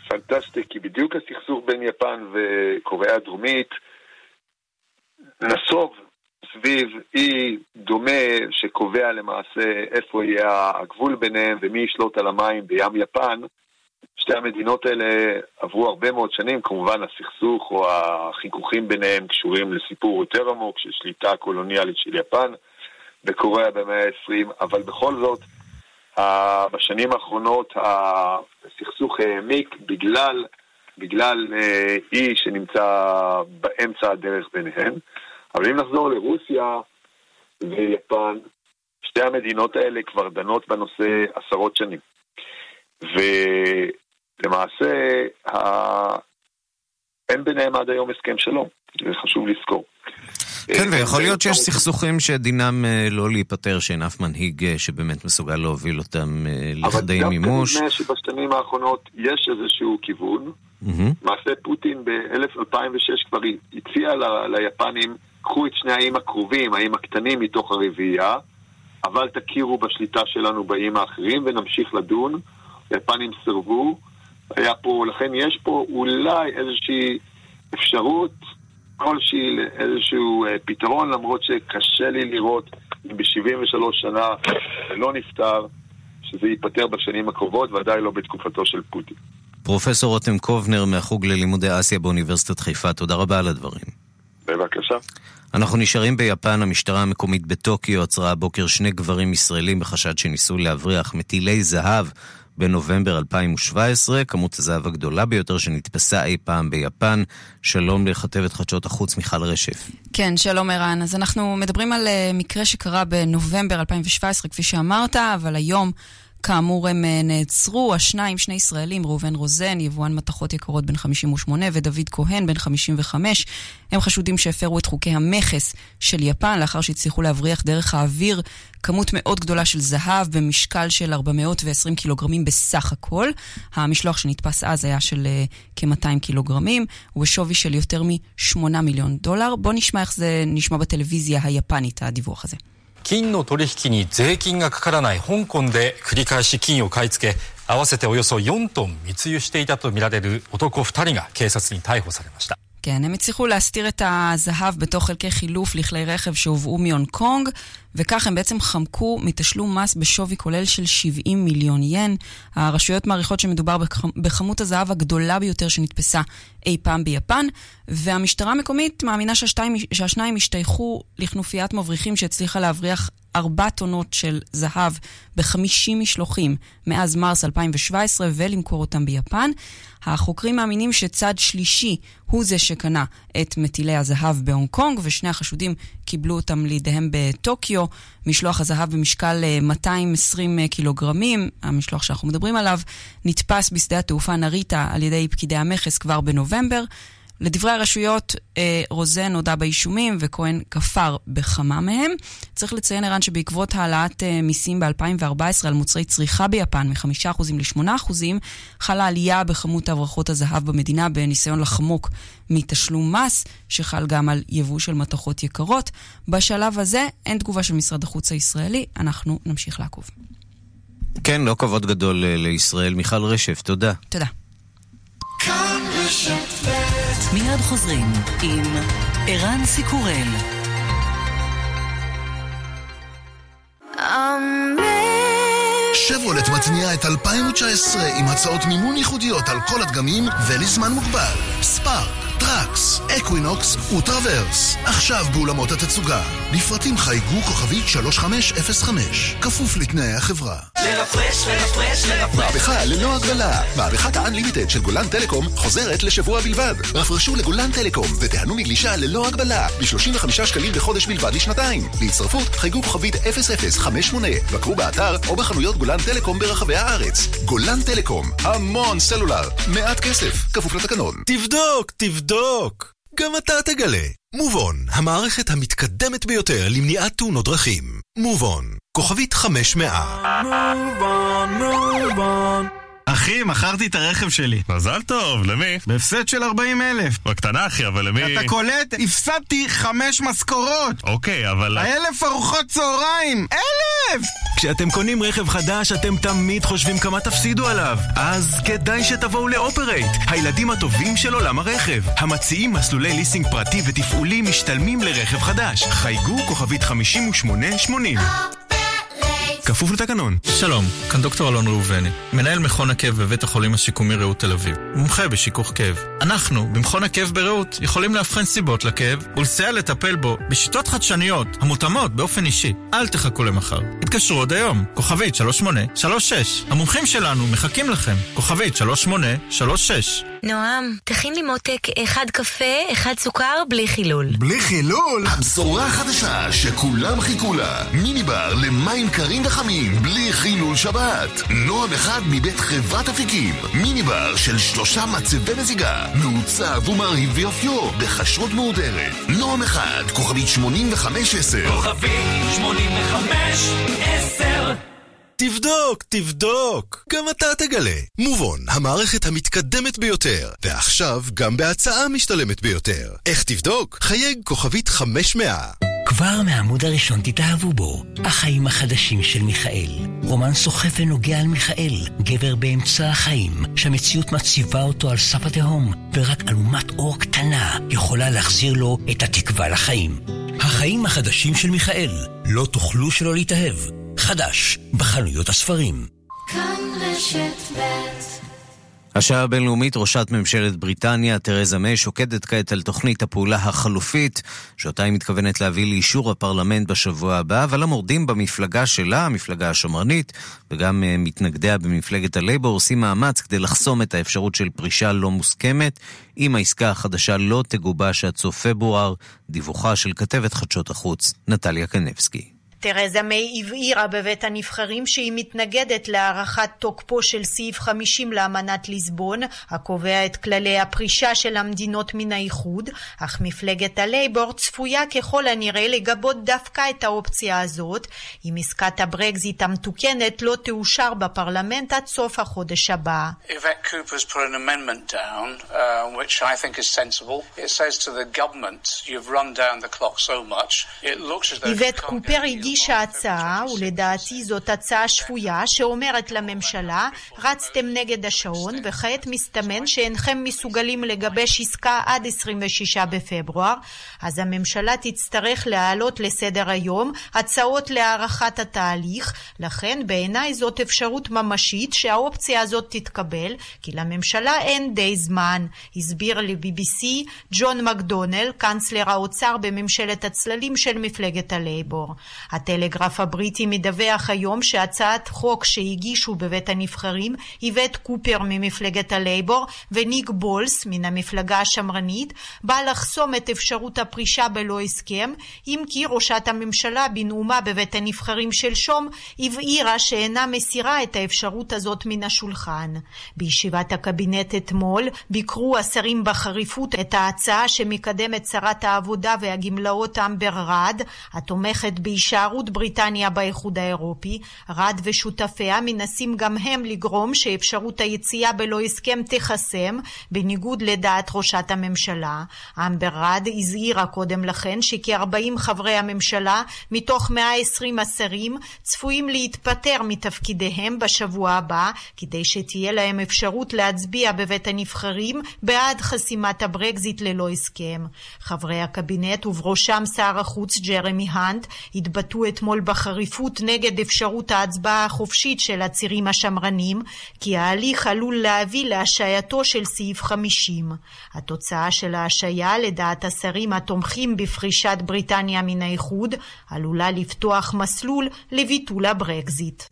[SPEAKER 22] פנטסטי, כי בדיוק הסכסוך בין יפן וקוריאה הדרומית נסוב סביב אי דומה שקובע למעשה איפה יהיה הגבול ביניהם ומי ישלוט על המים בים יפן. שתי המדינות האלה עברו הרבה מאוד שנים, כמובן הסכסוך או החיכוכים ביניהם קשורים לסיפור יותר עמוק של שליטה קולוניאלית של יפן בקוריאה במאה ה-20, אבל בכל זאת, בשנים האחרונות הסכסוך העמיק בגלל, בגלל אה, אי שנמצא באמצע הדרך ביניהם. אבל אם נחזור לרוסיה ויפן, שתי המדינות האלה כבר דנות בנושא עשרות שנים. ו... למעשה, ה... אין ביניהם עד היום הסכם שלום, זה חשוב לזכור.
[SPEAKER 6] כן, אה, ויכול להיות שיש סכסוכים שדינם אה, לא להיפטר, שאין אף מנהיג אה, שבאמת מסוגל להוביל אותם לכדי מימוש.
[SPEAKER 22] אבל דווקא נדמה שבשנים האחרונות יש איזשהו כיוון. למעשה פוטין ב-2006 כבר הציע ליפנים, קחו את שני האיים הקרובים, האיים הקטנים מתוך הרביעייה, אבל תכירו בשליטה שלנו באיים האחרים ונמשיך לדון. היפנים סירבו, היה פה, לכן יש פה אולי איזושהי אפשרות כלשהי לאיזשהו אה, פתרון, למרות שקשה לי לראות אם ב-73 שנה לא נפתר, שזה ייפתר בשנים הקרובות, ודאי לא בתקופתו של פוטין.
[SPEAKER 6] פרופסור רותם קובנר מהחוג ללימודי אסיה באוניברסיטת חיפה, תודה רבה על הדברים.
[SPEAKER 22] בבקשה.
[SPEAKER 6] אנחנו נשארים ביפן, המשטרה המקומית בטוקיו עצרה הבוקר שני גברים ישראלים בחשד שניסו להבריח מטילי זהב בנובמבר 2017, כמות הזהב הגדולה ביותר שנתפסה אי פעם ביפן. שלום לכתבת חדשות החוץ מיכל רשף.
[SPEAKER 23] כן, שלום ערן. אז אנחנו מדברים על אה, מקרה שקרה בנובמבר 2017, כפי שאמרת, אבל היום... כאמור, הם אה, נעצרו, השניים, שני ישראלים, ראובן רוזן, יבואן מתכות יקרות בן 58, ודוד כהן, בן 55. הם חשודים שהפרו את חוקי המכס של יפן, לאחר שהצליחו להבריח דרך האוויר כמות מאוד גדולה של זהב במשקל של 420 קילוגרמים בסך הכל. המשלוח שנתפס אז היה של uh, כ-200 קילוגרמים, ובשווי של יותר מ-8 מיליון דולר. בואו נשמע איך זה נשמע בטלוויזיה היפנית, הדיווח הזה.
[SPEAKER 24] 金の取引に税金がかからない香港で繰り返し金を買い付け合わせておよそ4トン密輸していたとみられる男2人が警察に逮捕されました。
[SPEAKER 23] כן, הם הצליחו להסתיר את הזהב בתוך חלקי חילוף לכלי רכב שהובאו מהונג קונג, וכך הם בעצם חמקו מתשלום מס בשווי כולל של 70 מיליון ין. הרשויות מעריכות שמדובר בכמות הזהב הגדולה ביותר שנתפסה אי פעם ביפן, והמשטרה המקומית מאמינה שהשתיים, שהשניים השתייכו לכנופיית מבריחים שהצליחה להבריח ארבע טונות של זהב ב-50 משלוחים מאז מרס 2017 ולמכור אותם ביפן. החוקרים מאמינים שצד שלישי הוא זה שקנה את מטילי הזהב בהונג קונג, ושני החשודים קיבלו אותם לידיהם בטוקיו. משלוח הזהב במשקל 220 אה, קילוגרמים, המשלוח שאנחנו מדברים עליו, נתפס בשדה התעופה נריטה על ידי פקידי המכס כבר בנובמבר. לדברי הרשויות, אה, רוזן הודה באישומים וכהן כפר בכמה מהם. צריך לציין, ערן, שבעקבות העלאת אה, מיסים ב-2014 על מוצרי צריכה ביפן מ-5% ל-8%, חלה עלייה בכמות הברחות הזהב במדינה בניסיון לחמוק מתשלום מס, שחל גם על יבוא של מתכות יקרות. בשלב הזה אין תגובה של משרד החוץ הישראלי, אנחנו נמשיך לעקוב.
[SPEAKER 6] כן, לא כבוד גדול אה, לישראל. מיכל רשף, תודה.
[SPEAKER 23] תודה.
[SPEAKER 13] מיד חוזרים עם ערן סיקורל.
[SPEAKER 17] שברולט מתניעה את 2019 עם הצעות מימון ייחודיות על כל הדגמים ולזמן מוגבל. ספארק טראקס, אקווינוקס וטרוורס. עכשיו באולמות התצוגה. לפרטים חייגו כוכבית 3505. כפוף לתנאי החברה.
[SPEAKER 25] לרפרש, לרפרש, לרפרש.
[SPEAKER 17] מהפכה ללא הגבלה. מהפכת ה-Unlimited של גולן טלקום חוזרת לשבוע בלבד. רפרשו לגולן טלקום ותיהנו מגלישה ללא הגבלה. ב-35 שקלים לחודש בלבד לשנתיים. להצטרפות חייגו כוכבית 0058. בקרו באתר או בחנויות גולן טלקום ברחבי הארץ. גולן טלקום, המון סלולר, מעט כסף, כפוף לתקנון.
[SPEAKER 26] תבדוק, תבדוק. גם אתה תגלה. מובון, המערכת המתקדמת ביותר למניעת תאונות דרכים. מובון, כוכבית 500.
[SPEAKER 27] מובן, מובן.
[SPEAKER 28] אחי, מכרתי את הרכב שלי.
[SPEAKER 27] מזל טוב, למי?
[SPEAKER 28] בהפסד של 40 אלף.
[SPEAKER 27] בקטנה אחי, אבל למי?
[SPEAKER 28] אתה קולט? הפסדתי חמש משכורות.
[SPEAKER 27] אוקיי, אבל...
[SPEAKER 28] אלף ארוחות צהריים! אלף!
[SPEAKER 26] כשאתם קונים רכב חדש, אתם תמיד חושבים כמה תפסידו עליו. אז כדאי שתבואו לאופרייט, הילדים הטובים של עולם הרכב. המציעים מסלולי ליסינג פרטי ותפעולי משתלמים לרכב חדש. חייגו כוכבית 5880. כפוף לתקנון.
[SPEAKER 29] שלום, כאן דוקטור אלון ראובני, מנהל מכון הכאב בבית החולים השיקומי רעות תל אביב, מומחה בשיכוך כאב. אנחנו, במכון הכאב ברעות, יכולים לאבחן סיבות לכאב ולסייע לטפל בו בשיטות חדשניות המותאמות באופן אישי. אל תחכו למחר. התקשרו עוד היום, כוכבית 3836. המומחים שלנו מחכים לכם, כוכבית 3836.
[SPEAKER 30] נועם, תכין לי מותק אחד קפה, אחד סוכר, בלי חילול.
[SPEAKER 17] בלי חילול? הבשורה החדשה שכולם חיכו לה. מיני בר למים קרים וחמים, בלי חילול שבת. נועם אחד מבית חברת אפיקים. מיני בר של שלושה מצבי מזיגה. מעוצב ומרהיב ויופיו, בכשרות מהודרת. נועם אחד, כוכבית 8510.
[SPEAKER 25] כוכבית 8510
[SPEAKER 26] תבדוק, תבדוק. גם אתה תגלה. מובון, המערכת המתקדמת ביותר. ועכשיו גם בהצעה משתלמת ביותר. איך תבדוק? חייג כוכבית 500.
[SPEAKER 31] כבר מהעמוד הראשון תתאהבו בו. החיים החדשים של מיכאל. רומן סוחף ונוגע על מיכאל, גבר באמצע החיים, שהמציאות מציבה אותו על סף התהום, ורק אלומת אור קטנה יכולה להחזיר לו את התקווה לחיים. החיים החדשים של מיכאל. לא תוכלו שלא להתאהב. חדש, בחנויות הספרים.
[SPEAKER 32] כאן רשת ב'
[SPEAKER 6] השעה הבינלאומית, ראשת ממשלת בריטניה, תרזה מיי, שוקדת כעת על תוכנית הפעולה החלופית, שאותה היא מתכוונת להביא לאישור הפרלמנט בשבוע הבא, אבל המורדים במפלגה שלה, המפלגה השמרנית, וגם מתנגדיה במפלגת הלייבור, עושים מאמץ כדי לחסום את האפשרות של פרישה לא מוסכמת, אם העסקה החדשה לא תגובש עד סוף פברואר, דיווחה של כתבת חדשות החוץ, נטליה קנבסקי.
[SPEAKER 33] תרזה מיי הבהירה בבית הנבחרים שהיא מתנגדת להארכת תוקפו של סעיף 50 לאמנת ליסבון, הקובע את כללי הפרישה של המדינות מן האיחוד, אך מפלגת הלייבור צפויה ככל הנראה לגבות דווקא את האופציה הזאת, אם עסקת הברקזיט המתוקנת לא תאושר בפרלמנט עד סוף החודש הבא. איווט קופר הגישה הצעה, ולדעתי זאת הצעה שפויה, שאומרת לממשלה, רצתם נגד השעון, וכעת מסתמן שאינכם מסוגלים לגבש עסקה עד 26 בפברואר, אז הממשלה תצטרך להעלות לסדר היום הצעות להארכת התהליך, לכן בעיניי זאת אפשרות ממשית שהאופציה הזאת תתקבל, כי לממשלה אין די זמן, הסביר ל-BBC ג'ון מקדונל, קאנצלר האוצר בממשלת הצללים של מפלגת הלייבור. הטלגרף הבריטי מדווח היום שהצעת חוק שהגישו בבית הנבחרים איווט קופר ממפלגת הלייבור וניק בולס מן המפלגה השמרנית בא לחסום את אפשרות הפרישה בלא הסכם, אם כי ראשת הממשלה בנאומה בבית הנבחרים שלשום הבהירה שאינה מסירה את האפשרות הזאת מן השולחן. בישיבת הקבינט אתמול ביקרו השרים בחריפות את ההצעה שמקדמת שרת העבודה והגמלאות אמבר רד, התומכת בהישארות בריטניה באיחוד האירופי, רד ושותפיה מנסים גם הם לגרום שאפשרות היציאה בלא הסכם תיחסם, בניגוד לדעת ראשת הממשלה. אמבר רד הזהירה קודם לכן שכ-40 חברי הממשלה מתוך 120 השרים צפויים להתפטר מתפקידיהם בשבוע הבא, כדי שתהיה להם אפשרות להצביע בבית הנבחרים בעד חסימת הברקזיט ללא הסכם. חברי הקבינט ובראשם שר החוץ ג'רמי האנט התבטאו התבטאו אתמול בחריפות נגד אפשרות ההצבעה החופשית של הצירים השמרנים, כי ההליך עלול להביא להשעייתו של סעיף 50. התוצאה של ההשעיה, לדעת השרים התומכים בפרישת בריטניה מן האיחוד, עלולה לפתוח מסלול לביטול הברקזיט.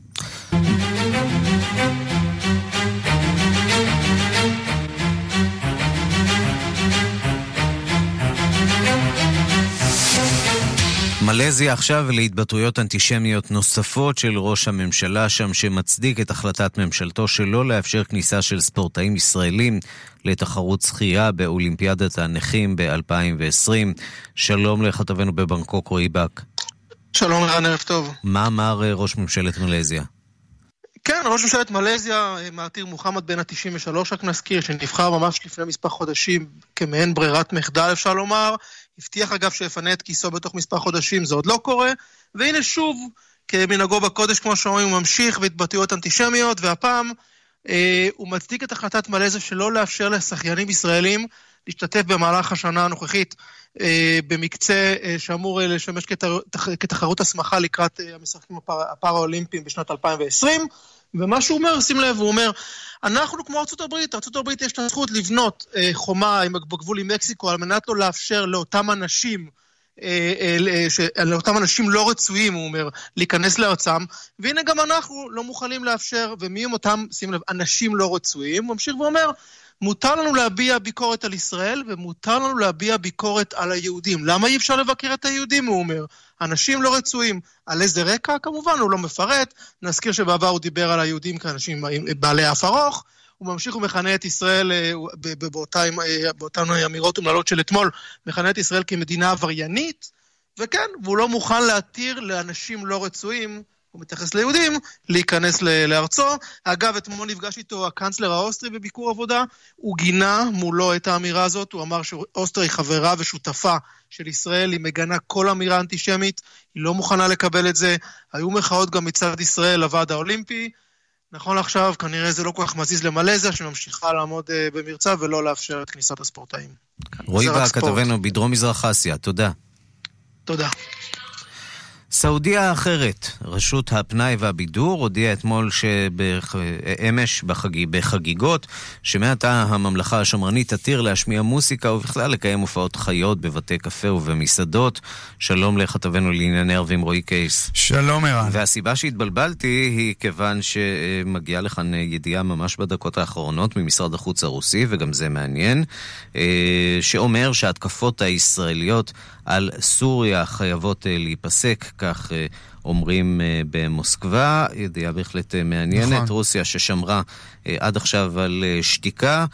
[SPEAKER 6] מלזיה עכשיו להתבטאויות אנטישמיות נוספות של ראש הממשלה שם שמצדיק את החלטת ממשלתו שלא לאפשר כניסה של ספורטאים ישראלים לתחרות שחייה באולימפיאדת הנכים ב-2020. שלום לכתבנו בבנקוק רועי בק.
[SPEAKER 34] שלום רן, ערב טוב.
[SPEAKER 6] מה אמר אה, ראש ממשלת מלזיה?
[SPEAKER 34] כן, ראש ממשלת מלזיה, אה, מעתיר מוחמד בן ה-93, רק נזכיר, שנבחר ממש לפני מספר חודשים כמעין ברירת מחדל, אפשר לומר. הבטיח אגב שיפנה את כיסו בתוך מספר חודשים, זה עוד לא קורה. והנה שוב, כמנהגו בקודש, כמו שאומרים, הוא ממשיך בהתבטאויות אנטישמיות, והפעם אה, הוא מצדיק את החלטת מלזיה שלא לאפשר לשחיינים ישראלים להשתתף במהלך השנה הנוכחית אה, במקצה אה, שאמור אה, לשמש כתר, כתחרות הסמכה לקראת אה, המשחקים הפר, בשנת 2020. ומה שהוא אומר, שים לב, הוא אומר, אנחנו כמו ארצות הברית, ארצות הברית יש לה זכות לבנות אה, חומה בגבול עם מקסיקו על מנת לא לאפשר לאותם אנשים, אה, אה, ש, לאותם אנשים לא רצויים, הוא אומר, להיכנס לארצם, והנה גם אנחנו לא מוכנים לאפשר, ומי הם אותם, שים לב, אנשים לא רצויים, הוא ממשיך ואומר, מותר לנו להביע ביקורת על ישראל, ומותר לנו להביע ביקורת על היהודים. למה אי אפשר לבקר את היהודים, הוא אומר? אנשים לא רצויים. על איזה רקע? כמובן, הוא לא מפרט. נזכיר שבעבר הוא דיבר על היהודים כאנשים בעלי אף ארוך. הוא ממשיך ומכנה את ישראל, אה, אה, באותן אמירות אומללות של אתמול, מכנה את ישראל כמדינה עבריינית, וכן, והוא לא מוכן להתיר לאנשים לא רצויים הוא מתייחס ליהודים, להיכנס לארצו. אגב, אתמול נפגש איתו הקנצלר האוסטרי בביקור עבודה, הוא גינה מולו את האמירה הזאת, הוא אמר שאוסטרי חברה ושותפה של ישראל, היא מגנה כל אמירה אנטישמית, היא לא מוכנה לקבל את זה. היו מחאות גם מצד ישראל לוועד האולימפי. נכון לעכשיו, כנראה זה לא כל כך מזיז למלזיה, שממשיכה לעמוד אה, במריה ולא לאפשר את כניסת הספורטאים.
[SPEAKER 6] רועי בר, כתבנו בדרום מזרח אסיה, תודה.
[SPEAKER 34] תודה.
[SPEAKER 6] סעודיה האחרת, רשות הפנאי והבידור, הודיעה אתמול שאמש בחג... בחגיגות, שמעתה הממלכה השמרנית תתיר להשמיע מוסיקה ובכלל לקיים הופעות חיות בבתי קפה ובמסעדות. שלום לכתבנו לענייני ערבים רועי קייס.
[SPEAKER 35] שלום ערן.
[SPEAKER 6] והסיבה שהתבלבלתי היא כיוון שמגיעה לכאן ידיעה ממש בדקות האחרונות ממשרד החוץ הרוסי, וגם זה מעניין, אה, שאומר שההתקפות הישראליות על סוריה חייבות אה, להיפסק, כך אה, אומרים אה, במוסקבה. ידיעה בהחלט מעניינת. נכון. רוסיה ששמרה עד עכשיו על שתיקה,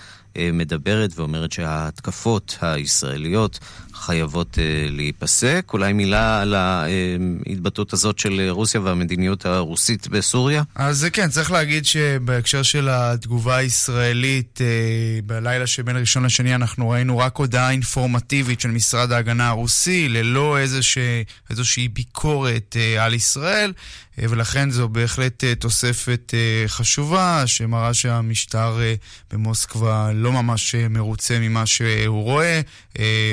[SPEAKER 6] מדברת ואומרת שההתקפות הישראליות חייבות uh, להיפסק. אולי מילה על ההתבטאות הזאת של רוסיה והמדיניות הרוסית בסוריה?
[SPEAKER 35] אז כן, צריך להגיד שבהקשר של התגובה הישראלית, uh, בלילה שבין ראשון לשני אנחנו ראינו רק הודעה אינפורמטיבית של משרד ההגנה הרוסי, ללא איזושהי, איזושהי ביקורת על ישראל. ולכן זו בהחלט תוספת חשובה, שמראה שהמשטר במוסקבה לא ממש מרוצה ממה שהוא רואה.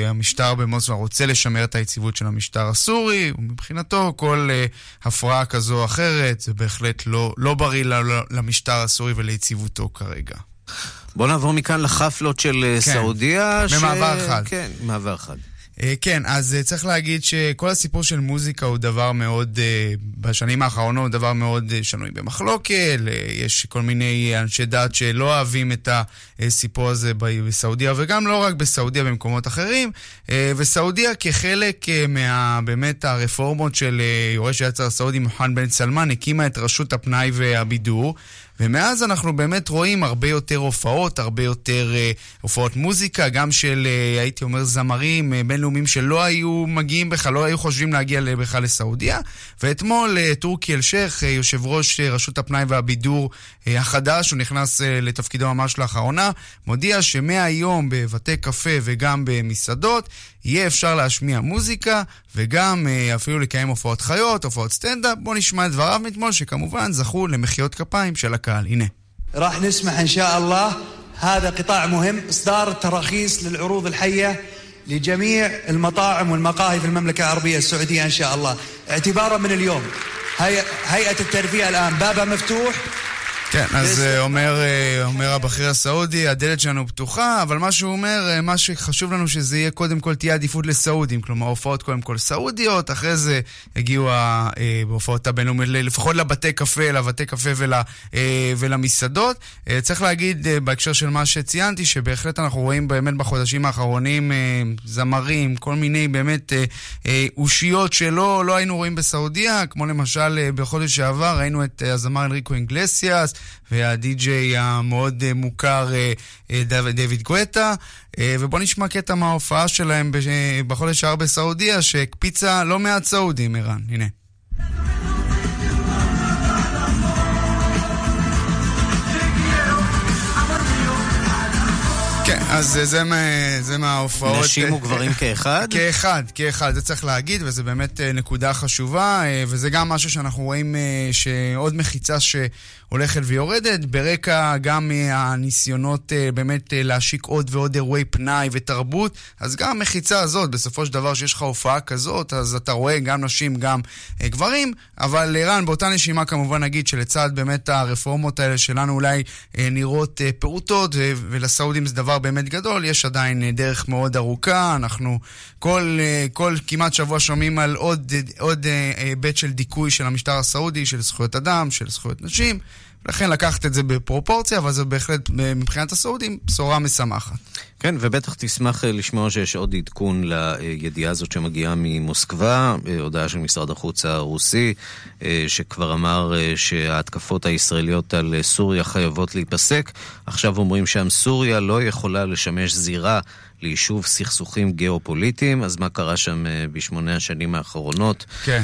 [SPEAKER 35] המשטר במוסקבה רוצה לשמר את היציבות של המשטר הסורי, ומבחינתו כל uh, הפרעה כזו או אחרת זה בהחלט לא, לא בריא למשטר הסורי וליציבותו כרגע.
[SPEAKER 6] בוא נעבור מכאן לחפלות של כן, סעודיה.
[SPEAKER 35] במעבר ש... חד.
[SPEAKER 6] כן, במעבר חד.
[SPEAKER 35] אה, כן, אז אה, צריך להגיד שכל הסיפור של מוזיקה הוא דבר מאוד, אה, בשנים האחרונות, דבר מאוד שנוי במחלוקת. יש כל מיני אנשי דת שלא אוהבים את הסיפור הזה בסעודיה, וגם לא רק בסעודיה, במקומות אחרים. וסעודיה כחלק מה, באמת, הרפורמות של יורש היצר הסעודי מוחמד בן סלמן, הקימה את רשות הפנאי והבידור. ומאז אנחנו באמת רואים הרבה יותר הופעות, הרבה יותר uh, הופעות מוזיקה, גם של, uh, הייתי אומר, זמרים uh, בינלאומיים שלא היו מגיעים בכלל, לא היו חושבים להגיע בכלל לסעודיה. ואתמול uh, טורקי אלשיך, uh, יושב ראש uh, רשות הפנאי והבידור uh, החדש, הוא נכנס uh, לתפקידו ממש לאחרונה, מודיע שמהיום בבתי קפה וגם במסעדות, יהיה אפשר להשמיע מוזיקה וגם אה, אפילו לקיים הופעות חיות, הופעות סטנדאפ. בואו נשמע את דבריו מאתמול, שכמובן זכו למחיאות כפיים של הקהל. הנה.
[SPEAKER 36] راح نسمح ان شاء الله هذا قطاع مهم اصدار التراخيص للعروض الحيه لجميع المطاعم والمقاهي في المملكة العربية السعودية إن شاء الله اعتبارا من اليوم هيئة, هيئة الترفيه الآن بابها مفتوح
[SPEAKER 35] כן, אז אה, אומר, אה, אומר הבכיר הסעודי, הדלת שלנו פתוחה, אבל מה שהוא אומר, אה, מה שחשוב לנו שזה יהיה קודם כל תהיה עדיפות לסעודים, כלומר הופעות קודם כל סעודיות, אחרי זה יגיעו ההופעות הבינלאומיות, לפחות לבתי קפה, לבתי קפה ול, ולמסעדות. צריך להגיד בהקשר של מה שציינתי, שבהחלט אנחנו רואים באמת בחודשים האחרונים זמרים, כל מיני באמת אושיות שלא לא היינו רואים בסעודיה, כמו למשל בחודש שעבר ראינו את הזמר אנריקו אינגלסיאס, והדי-ג'יי המאוד אה, מוכר אה, אה, דויד גואטה. ובואו נשמע קטע מההופעה שלהם בחודש שער בסעודיה, שהקפיצה לא מעט סעודים, ערן. הנה. כן, אז זה, מה, זה מההופעות...
[SPEAKER 6] נשים וגברים כאחד?
[SPEAKER 35] כאחד, כאחד, זה צריך להגיד, וזה באמת נקודה חשובה, וזה גם משהו שאנחנו רואים שעוד מחיצה ש... הולכת ויורדת, ברקע גם הניסיונות אה, באמת אה, להשיק עוד ועוד אירועי פנאי ותרבות, אז גם המחיצה הזאת, בסופו של דבר שיש לך הופעה כזאת, אז אתה רואה גם נשים, גם אה, גברים, אבל ערן, באותה נשימה כמובן נגיד שלצד באמת הרפורמות האלה שלנו אולי נראות פעוטות, ולסעודים זה דבר באמת גדול, יש עדיין דרך מאוד ארוכה, אנחנו כל, כל כמעט שבוע שומעים על עוד היבט של דיכוי של המשטר הסעודי, של זכויות אדם, של זכויות נשים. לכן לקחת את זה בפרופורציה, אבל זה בהחלט מבחינת הסעודים בשורה משמחת.
[SPEAKER 6] כן, ובטח תשמח אה, לשמוע שיש עוד עדכון לידיעה הזאת שמגיעה ממוסקבה, אה, הודעה של משרד החוץ הרוסי, אה, שכבר אמר שההתקפות הישראליות על סוריה חייבות להיפסק. עכשיו אומרים שם סוריה לא יכולה לשמש זירה ליישוב סכסוכים גיאופוליטיים, אז מה קרה שם בשמונה השנים האחרונות?
[SPEAKER 35] כן,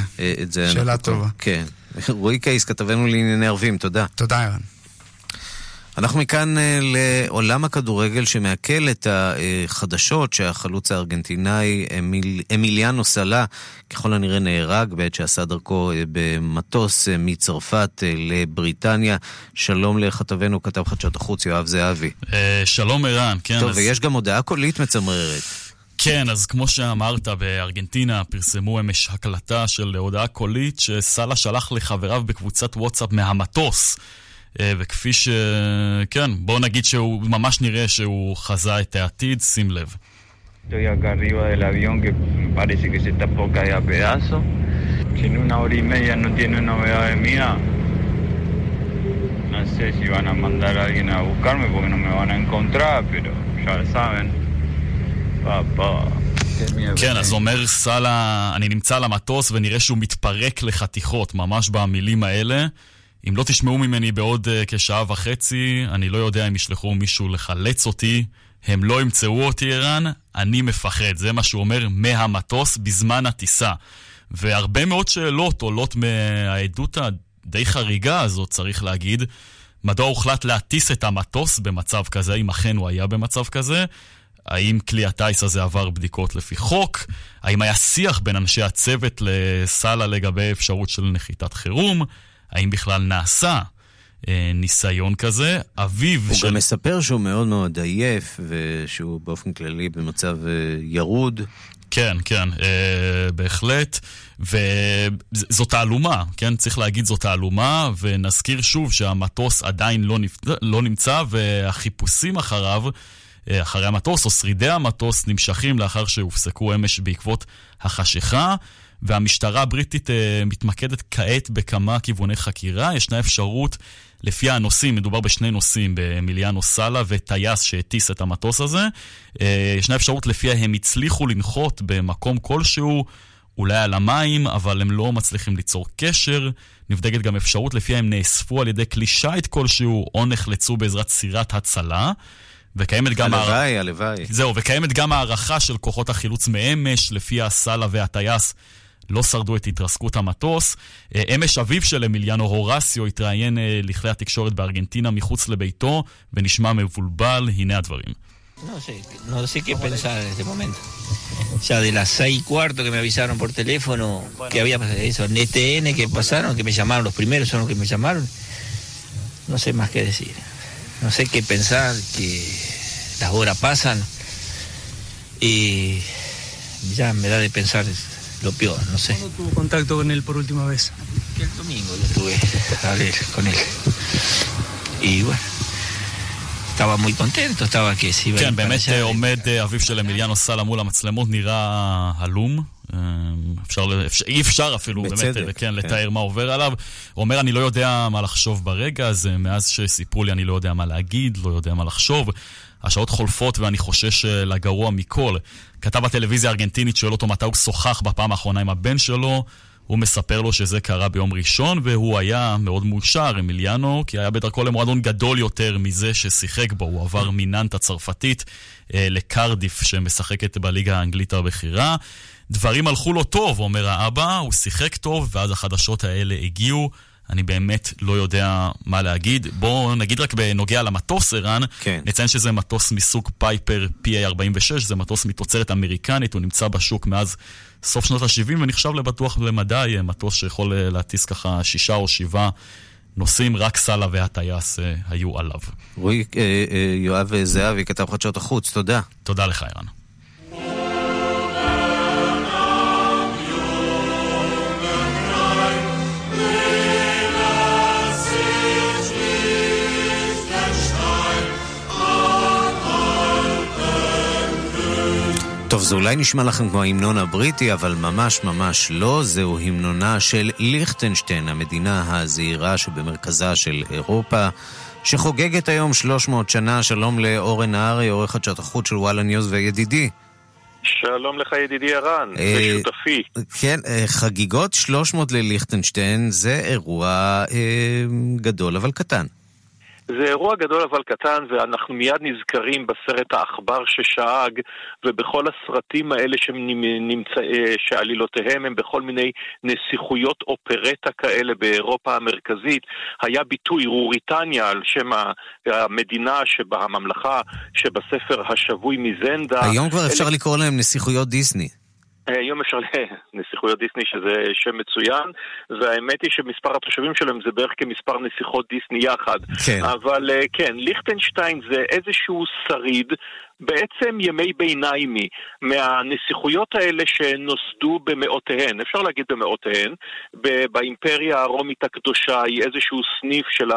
[SPEAKER 35] שאלה טובה.
[SPEAKER 6] כן. [laughs] רועי קייס, כתבנו לענייני ערבים, תודה.
[SPEAKER 35] תודה, ערן.
[SPEAKER 6] אנחנו מכאן אה, לעולם הכדורגל שמעכל את החדשות שהחלוץ הארגנטינאי אמיל, אמיליאנו סלה ככל הנראה נהרג בעת שעשה דרכו אה, במטוס אה, מצרפת לבריטניה. שלום לכתבנו, כתב חדשות החוץ יואב זהבי.
[SPEAKER 37] שלום ערן, כן.
[SPEAKER 6] טוב, אז... ויש גם הודעה קולית מצמררת.
[SPEAKER 37] כן, אז כמו שאמרת, בארגנטינה פרסמו אמש הקלטה של הודעה קולית שסאלה שלח לחבריו בקבוצת וואטסאפ מהמטוס. אה, וכפי ש... כן, בואו נגיד שהוא ממש נראה שהוא חזה את העתיד, שים לב. No sé si van a mandar a alguien a buscarme porque no me van a encontrar, pero ya saben. כן, אז אומר סאלה, אני נמצא על המטוס ונראה שהוא מתפרק לחתיכות, ממש במילים האלה. אם לא תשמעו ממני בעוד uh, כשעה וחצי, אני לא יודע אם ישלחו מישהו לחלץ אותי. הם לא ימצאו אותי, ערן, אני מפחד. זה מה שהוא אומר מהמטוס בזמן הטיסה. והרבה מאוד שאלות עולות מהעדות הדי חריגה הזאת, צריך להגיד. מדוע הוחלט להטיס את המטוס במצב כזה, אם אכן הוא היה במצב כזה? האם כלי הטיס הזה עבר בדיקות לפי חוק? האם היה שיח בין אנשי הצוות לסאלה לגבי אפשרות של נחיתת חירום? האם בכלל נעשה אה, ניסיון כזה? אביו
[SPEAKER 6] הוא של... הוא גם מספר שהוא מאוד מאוד עייף, ושהוא באופן כללי במצב אה, ירוד.
[SPEAKER 37] כן, כן, אה, בהחלט. וזאת תעלומה, כן? צריך להגיד זאת תעלומה, ונזכיר שוב שהמטוס עדיין לא, נפ... לא נמצא, והחיפושים אחריו אחרי המטוס, או שרידי המטוס נמשכים לאחר שהופסקו אמש בעקבות החשיכה. והמשטרה הבריטית uh, מתמקדת כעת בכמה כיווני חקירה. ישנה אפשרות, לפי הנוסעים, מדובר בשני נוסעים, במיליאנו סאלה וטייס שהטיס את המטוס הזה, uh, ישנה אפשרות לפיה הם הצליחו לנחות במקום כלשהו, אולי על המים, אבל הם לא מצליחים ליצור קשר. נבדקת גם אפשרות לפיה הם נאספו על ידי כלי שיט כלשהו, או נחלצו בעזרת סירת הצלה. וקיימת גם...
[SPEAKER 6] הלוואי, הר... הלוואי.
[SPEAKER 37] זהו, וקיימת גם הערכה של כוחות החילוץ מאמש, לפי הסאלה והטייס לא שרדו את התרסקות המטוס. אה, אמש אביו של אמיליאנו הורסיו התראיין אה, לכלי התקשורת בארגנטינה מחוץ לביתו, ונשמע מבולבל, הנה הדברים.
[SPEAKER 38] No sé, no sé qué pensar en este momento. Ya de las seis y cuarto que me avisaron por teléfono que había eso, en ETN que pasaron, que me llamaron, los primeros son los que me llamaron. No sé más qué decir. No sé qué pensar, que las horas pasan Y ya me da de pensar lo peor, no sé.
[SPEAKER 39] ¿Cuándo tuvo contacto con él por última vez?
[SPEAKER 38] El domingo yo tuve a hablar con él. Y bueno, estaba muy contento, estaba que se iba a
[SPEAKER 37] כן,
[SPEAKER 38] ir para
[SPEAKER 37] באמת
[SPEAKER 38] allá.
[SPEAKER 37] אה, עומד אה, אביו של אמיליאנו סאלה מול המצלמות, נראה הלום. אה, אפשר, אפשר, אי אפשר אפילו באמת,
[SPEAKER 6] בצדק,
[SPEAKER 37] אה, כן,
[SPEAKER 6] כן.
[SPEAKER 37] לתאר מה עובר עליו. הוא אומר, אני לא יודע מה לחשוב ברגע הזה, מאז שסיפרו לי אני לא יודע מה להגיד, לא יודע מה לחשוב. השעות חולפות ואני חושש אה, לגרוע מכל. כתב הטלוויזיה הארגנטינית שואל אותו מתי הוא שוחח בפעם האחרונה עם הבן שלו. הוא מספר לו שזה קרה ביום ראשון, והוא היה מאוד מאושר, אמיליאנו, כי היה בדרכו למועדון גדול יותר מזה ששיחק בו. הוא עבר מננט הצרפתית אה, לקרדיף, שמשחקת בליגה האנגלית הבכירה. דברים הלכו לו טוב, אומר האבא, הוא שיחק טוב, ואז החדשות האלה הגיעו. אני באמת לא יודע מה להגיד. בואו נגיד רק בנוגע למטוס, ערן,
[SPEAKER 6] כן.
[SPEAKER 37] נציין שזה מטוס מסוג פייפר PA-46, זה מטוס מתוצרת אמריקנית, הוא נמצא בשוק מאז סוף שנות ה-70 ונחשב לבטוח למדי, מטוס שיכול אה, להטיס ככה שישה או שבעה נוסעים, רק סאלה והטייס אה, היו עליו.
[SPEAKER 6] רועי, אה, יואב זהבי, כתב חדשות החוץ, תודה.
[SPEAKER 37] תודה לך, ערן.
[SPEAKER 6] טוב, זה אולי נשמע לכם כמו ההמנון הבריטי, אבל ממש ממש לא. זהו המנונה של ליכטנשטיין, המדינה הזעירה שבמרכזה של אירופה, שחוגגת היום 300 שנה. שלום לאורן נהרי, עורך חדשות החוץ של וואלה ניוז וידידי.
[SPEAKER 40] שלום לך ידידי ערן,
[SPEAKER 6] אה,
[SPEAKER 40] ושותפי.
[SPEAKER 6] כן, אה, חגיגות 300 לליכטנשטיין זה אירוע אה, גדול אבל קטן.
[SPEAKER 40] זה אירוע גדול אבל קטן, ואנחנו מיד נזכרים בסרט העכבר ששאג, ובכל הסרטים האלה שנמצא, אה, שעלילותיהם הם בכל מיני נסיכויות אופרטה כאלה באירופה המרכזית. היה ביטוי רוריטניה על שם המדינה שבה, הממלכה שבספר השבוי מזנדה.
[SPEAKER 6] היום כבר אפשר
[SPEAKER 40] אלה-
[SPEAKER 6] לקרוא להם נסיכויות דיסני.
[SPEAKER 40] היום אפשר לנסיכויות [laughs] דיסני שזה שם מצוין והאמת היא שמספר התושבים שלהם זה בערך כמספר נסיכות דיסני יחד
[SPEAKER 6] כן.
[SPEAKER 40] אבל אה, כן, ליכטנשטיין זה איזשהו שריד בעצם ימי ביניימי מהנסיכויות האלה שנוסדו במאותיהן, אפשר להגיד במאותיהן, באימפריה הרומית הקדושה היא איזשהו סניף של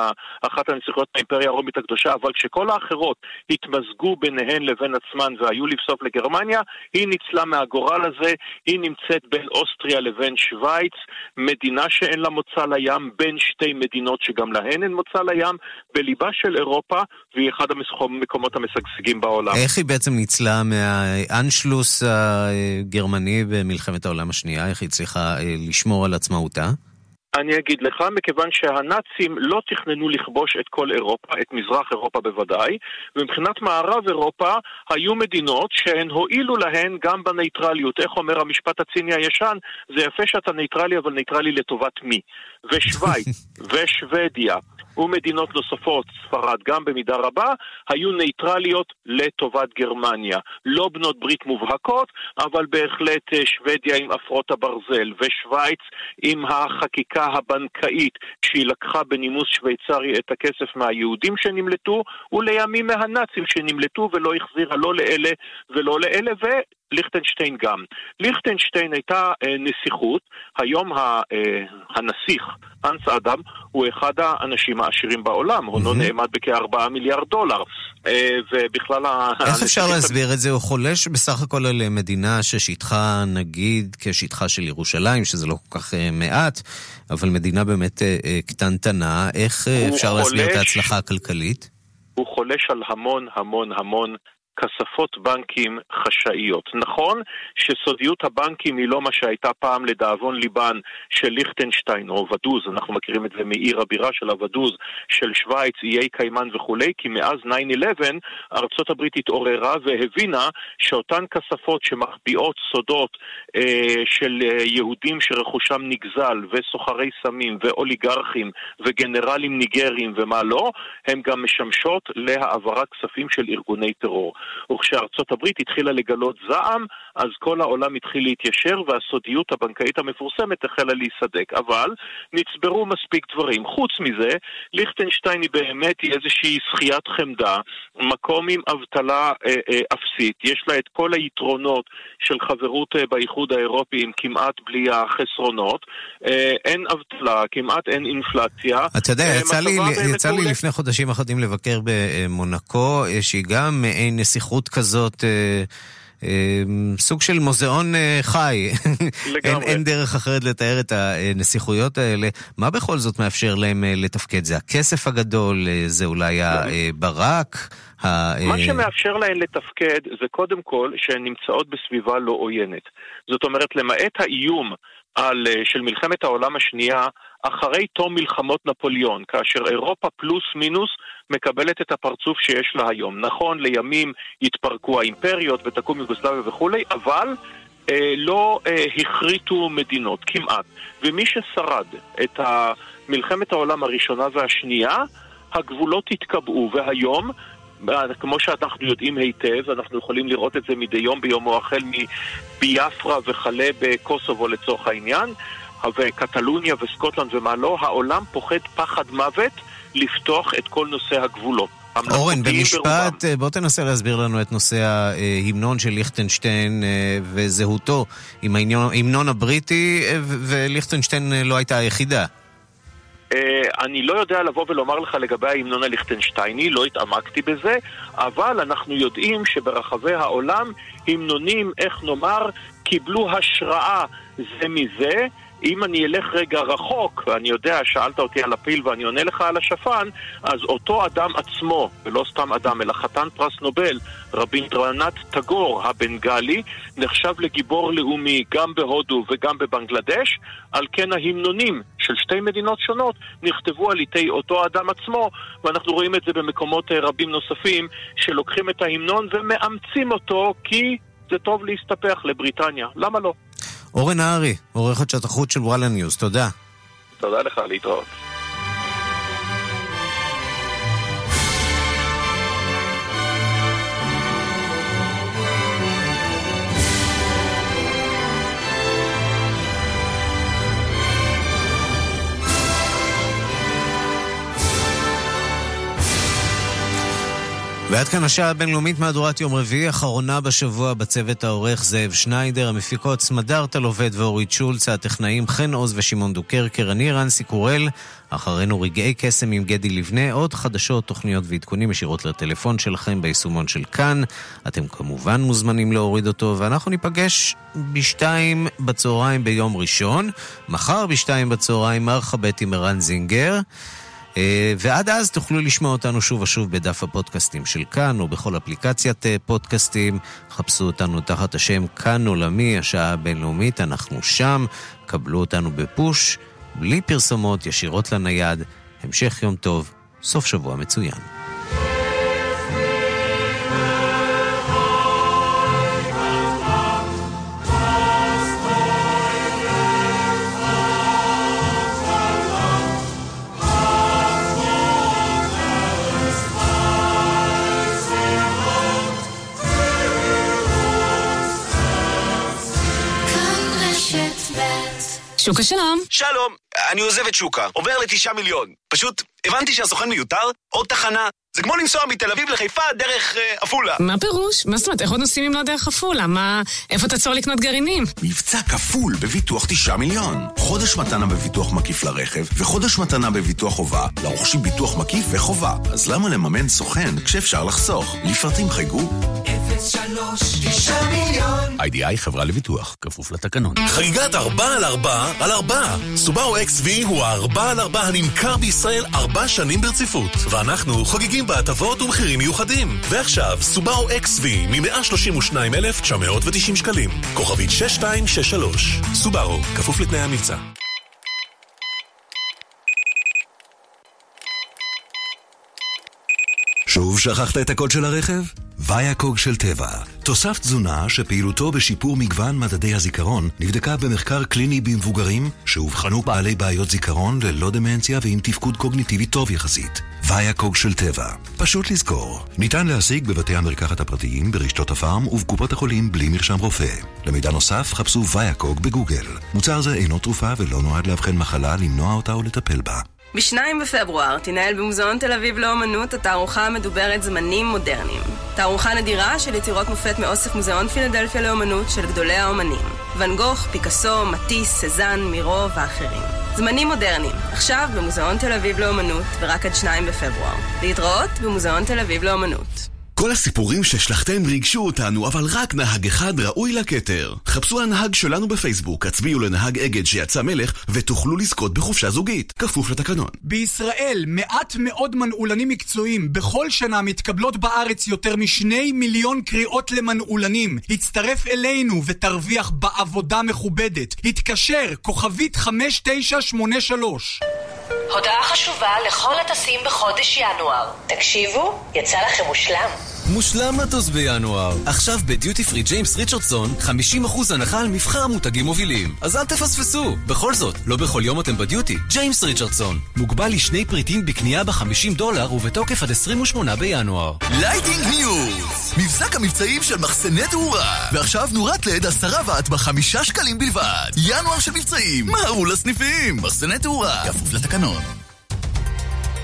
[SPEAKER 40] אחת הנסיכויות באימפריה הרומית הקדושה, אבל כשכל האחרות התמזגו ביניהן לבין עצמן והיו לבסוף לגרמניה, היא ניצלה מהגורל הזה, היא נמצאת בין אוסטריה לבין שווייץ, מדינה שאין לה מוצא לים, בין שתי מדינות שגם להן אין מוצא לים, בליבה של אירופה, והיא אחד המקומות המשגשגים בעולם.
[SPEAKER 6] איך היא בעצם ניצלה מהאנשלוס הגרמני במלחמת העולם השנייה? איך היא הצליחה אה, לשמור על עצמאותה?
[SPEAKER 40] אני אגיד לך, מכיוון שהנאצים לא תכננו לכבוש את כל אירופה, את מזרח אירופה בוודאי, ומבחינת מערב אירופה היו מדינות שהן הועילו להן גם בנייטרליות. איך אומר המשפט הציני הישן? זה יפה שאתה נייטרלי, אבל נייטרלי לטובת מי? [laughs] ושווייץ, ושוודיה, ומדינות נוספות, ספרד גם במידה רבה, היו נייטרליות לטובת גרמניה. לא בנות ברית מובהקות, אבל בהחלט אה, שוודיה עם עפרות הברזל, ושווייץ עם החקיקה הבנקאית, כשהיא לקחה בנימוס שוויצרי את הכסף מהיהודים שנמלטו, ולימים מהנאצים שנמלטו ולא החזירה לא לאלה ולא לאלה, ו... ליכטנשטיין גם. ליכטנשטיין הייתה אה, נסיכות, היום אה, הנסיך, הנס אדם, הוא אחד האנשים העשירים בעולם, הונו נאמד בכ-4 מיליארד דולר. אה, ובכלל ה...
[SPEAKER 6] איך אפשר להסביר את זה? הוא חולש בסך הכל על מדינה ששטחה נגיד כשטחה של ירושלים, שזה לא כל כך מעט, אבל מדינה באמת קטנטנה. איך
[SPEAKER 40] הוא
[SPEAKER 6] אפשר להסביר את ההצלחה הכלכלית?
[SPEAKER 40] הוא חולש על המון המון המון כספות בנקים חשאיות. נכון שסודיות הבנקים היא לא מה שהייתה פעם לדאבון ליבן של ליכטנשטיין או ודוז, אנחנו מכירים את זה מעיר הבירה של הוודוז, של שווייץ, איי קיימן וכולי, כי מאז 9-11 ארצות הברית התעוררה והבינה שאותן כספות שמחביאות סודות אה, של אה, יהודים שרכושם נגזל, וסוחרי סמים, ואוליגרכים, וגנרלים ניגרים ומה לא, הן גם משמשות להעברת כספים של ארגוני טרור. וכשארצות הברית התחילה לגלות זעם, אז כל העולם התחיל להתיישר והסודיות הבנקאית המפורסמת החלה להיסדק. אבל נצברו מספיק דברים. חוץ מזה, ליכטנשטיין היא באמת היא איזושהי שחיית חמדה, מקום עם אבטלה אה, אה, אפסית, יש לה את כל היתרונות של חברות אה, באיחוד האירופי עם כמעט בלי החסרונות, אה, אין אבטלה, כמעט אין אינפלציה.
[SPEAKER 6] אתה יודע,
[SPEAKER 40] אה,
[SPEAKER 6] יצא לי, יצא לי. לפני חודשים אחדים לבקר במונקו, שהיא גם מעין נסיכות כזאת. אה, אה, סוג של מוזיאון אה, חי. אין, אין דרך אחרת לתאר את הנסיכויות האלה. מה בכל זאת מאפשר להם אה, לתפקד? זה הכסף הגדול? אה, זה אולי הברק? ה-
[SPEAKER 40] מה
[SPEAKER 6] אה,
[SPEAKER 40] שמאפשר להן לתפקד זה קודם כל שהן נמצאות בסביבה לא עוינת. זאת אומרת, למעט האיום על, אה, של מלחמת העולם השנייה, אחרי תום מלחמות נפוליאון, כאשר אירופה פלוס מינוס מקבלת את הפרצוף שיש לה היום. נכון, לימים יתפרקו האימפריות ותקום יוגוסלביה וכולי, אבל אה, לא אה, הכריתו מדינות, כמעט. ומי ששרד את מלחמת העולם הראשונה והשנייה, הגבולות התקבעו, והיום כמו שאנחנו יודעים היטב, אנחנו יכולים לראות את זה מדי יום ביומו החל מביאפרה וכלה בקוסובו לצורך העניין, וקטלוניה וסקוטלנד ומה לא, העולם פוחד פחד מוות לפתוח את כל נושא הגבולות.
[SPEAKER 6] אורן,
[SPEAKER 40] המלאכותיים ברובם.
[SPEAKER 6] במשפט, אה, בוא תנסה להסביר לנו את נושא ההמנון של ליכטנשטיין אה, וזהותו עם ההמנון הבריטי, אה, וליכטנשטיין לא הייתה היחידה.
[SPEAKER 40] אה, אני לא יודע לבוא ולומר לך לגבי ההמנון הליכטנשטייני, לא התעמקתי בזה, אבל אנחנו יודעים שברחבי העולם המנונים, איך נאמר, קיבלו השראה זה מזה. אם אני אלך רגע רחוק, ואני יודע, שאלת אותי על הפיל ואני עונה לך על השפן, אז אותו אדם עצמו, ולא סתם אדם, אלא חתן פרס נובל, רבינדרנת טגור הבנגלי, נחשב לגיבור לאומי גם בהודו וגם בבנגלדש, על כן ההמנונים של שתי מדינות שונות נכתבו על ידי אותו אדם עצמו, ואנחנו רואים את זה במקומות אה, רבים נוספים, שלוקחים את ההמנון ומאמצים אותו כי זה טוב להסתפח לבריטניה. למה לא?
[SPEAKER 6] אורן נהרי, עורך חדשת החוץ של וואלה ניוז, תודה.
[SPEAKER 40] תודה לך, להתראות.
[SPEAKER 6] ועד כאן השעה הבינלאומית מהדורת יום רביעי, אחרונה בשבוע בצוות העורך זאב שניידר, המפיקות סמדר טלובד ואורית שולץ, הטכנאים חן עוז ושמעון דוקרקר, אני רנסי קורל, אחרינו רגעי קסם עם גדי לבנה, עוד חדשות, תוכניות ועדכונים ישירות לטלפון שלכם ביישומון של כאן. אתם כמובן מוזמנים להוריד אותו, ואנחנו ניפגש בשתיים בצהריים ביום ראשון. מחר בשתיים בצהריים מרחבת עם ערן זינגר. אה, ועד אז תוכלו לשמוע אותנו שוב ושוב בדף הפודקאסטים של כאן או בכל אפליקציית אה, פודקאסטים. חפשו אותנו תחת השם כאן עולמי, השעה הבינלאומית, אנחנו שם. קבלו אותנו בפוש, בלי פרסומות, ישירות לנייד. המשך יום טוב, סוף שבוע מצוין.
[SPEAKER 41] שוקה שלום.
[SPEAKER 42] שלום, אני עוזב את שוקה, עובר לתשעה מיליון. פשוט הבנתי שהסוכן מיותר, עוד תחנה. זה כמו לנסוע מתל אביב לחיפה דרך אה, עפולה.
[SPEAKER 41] מה פירוש? מה זאת אומרת, איך עוד נוסעים אם לא דרך עפולה? מה... איפה תעצור לקנות גרעינים?
[SPEAKER 43] מבצע כפול בביטוח 9 מיליון. חודש מתנה בביטוח מקיף לרכב, וחודש מתנה בביטוח חובה, לרוכשים ביטוח מקיף וחובה. אז למה לממן סוכן כשאפשר לחסוך? לפרטים חייגו
[SPEAKER 25] 03 9 מיליון
[SPEAKER 43] איי-די-איי חברה לביטוח, כפוף לתקנון.
[SPEAKER 26] חגיגת 4 על 4 על 4. סובארו XV הוא ה-4 על 4 הנמכר בישראל 4 שנים ברציפות. ואנחנו חוגגים בהטבות ומחירים מיוחדים. ועכשיו, סובארו XV מ-132,990 שקלים. כוכבית 6263. סובארו, כפוף לתנאי המבצע.
[SPEAKER 44] שוב שכחת את הקוד של הרכב? ויאקוג של טבע. תוסף תזונה שפעילותו בשיפור מגוון מדדי הזיכרון נבדקה במחקר קליני במבוגרים שאובחנו בעלי בעיות זיכרון ללא דמנציה ועם תפקוד קוגניטיבי טוב יחסית. ויאקוג של טבע. פשוט לזכור. ניתן להשיג בבתי המרקחת הפרטיים, ברשתות הפארם ובקופות החולים בלי מרשם רופא. למידע נוסף חפשו ויאקוג בגוגל. מוצר זה אינו תרופה ולא נועד לאבחן מחלה, למנוע אותה או לטפל בה.
[SPEAKER 45] ב-2 בפברואר תנהל במוזיאון תל אביב לאומנות התערוכה המדוברת זמנים מודרניים. תערוכה נדירה של יצירות מופת מאוסף מוזיאון פילדלפיה לאומנות של גדולי האומנים. ואן גוך, פיקאסו, מטיס, סזן, מירו ואחרים. זמנים מודרניים, עכשיו במוזיאון תל אביב לאומנות ורק עד 2 בפברואר. להתראות במוזיאון תל אביב לאומנות.
[SPEAKER 46] כל הסיפורים ששלחתם ריגשו אותנו, אבל רק נהג אחד ראוי לכתר. חפשו הנהג שלנו בפייסבוק, הצביעו לנהג אגד שיצא מלך, ותוכלו לזכות בחופשה זוגית, כפוף לתקנון.
[SPEAKER 38] בישראל מעט מאוד מנעולנים מקצועיים. בכל שנה מתקבלות בארץ יותר משני מיליון קריאות למנעולנים. הצטרף אלינו ותרוויח בעבודה מכובדת. התקשר, כוכבית 5983.
[SPEAKER 47] הודעה חשובה לכל הטסים בחודש ינואר. תקשיבו, יצא לכם מושלם.
[SPEAKER 5] מושלם מטוס בינואר. עכשיו בדיוטי פרי ג'יימס ריצ'רדסון 50% הנחה על מבחר מותגים מובילים. אז אל תפספסו. בכל זאת, לא בכל יום אתם בדיוטי. ג'יימס ריצ'רדסון. מוגבל לשני פריטים בקנייה ב-50 דולר ובתוקף עד 28 בינואר.
[SPEAKER 17] לייטינג ניוז! מבזק המבצעים של מחסני תאורה. ועכשיו נורת לד 10 ואט בחמישה שקלים בלבד. ינואר של מבצעים. מהרו לסניפים. מחסני תאורה. כפוף לתקנון.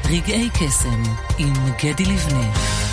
[SPEAKER 48] רגעי קסם עם גדי ליבנה.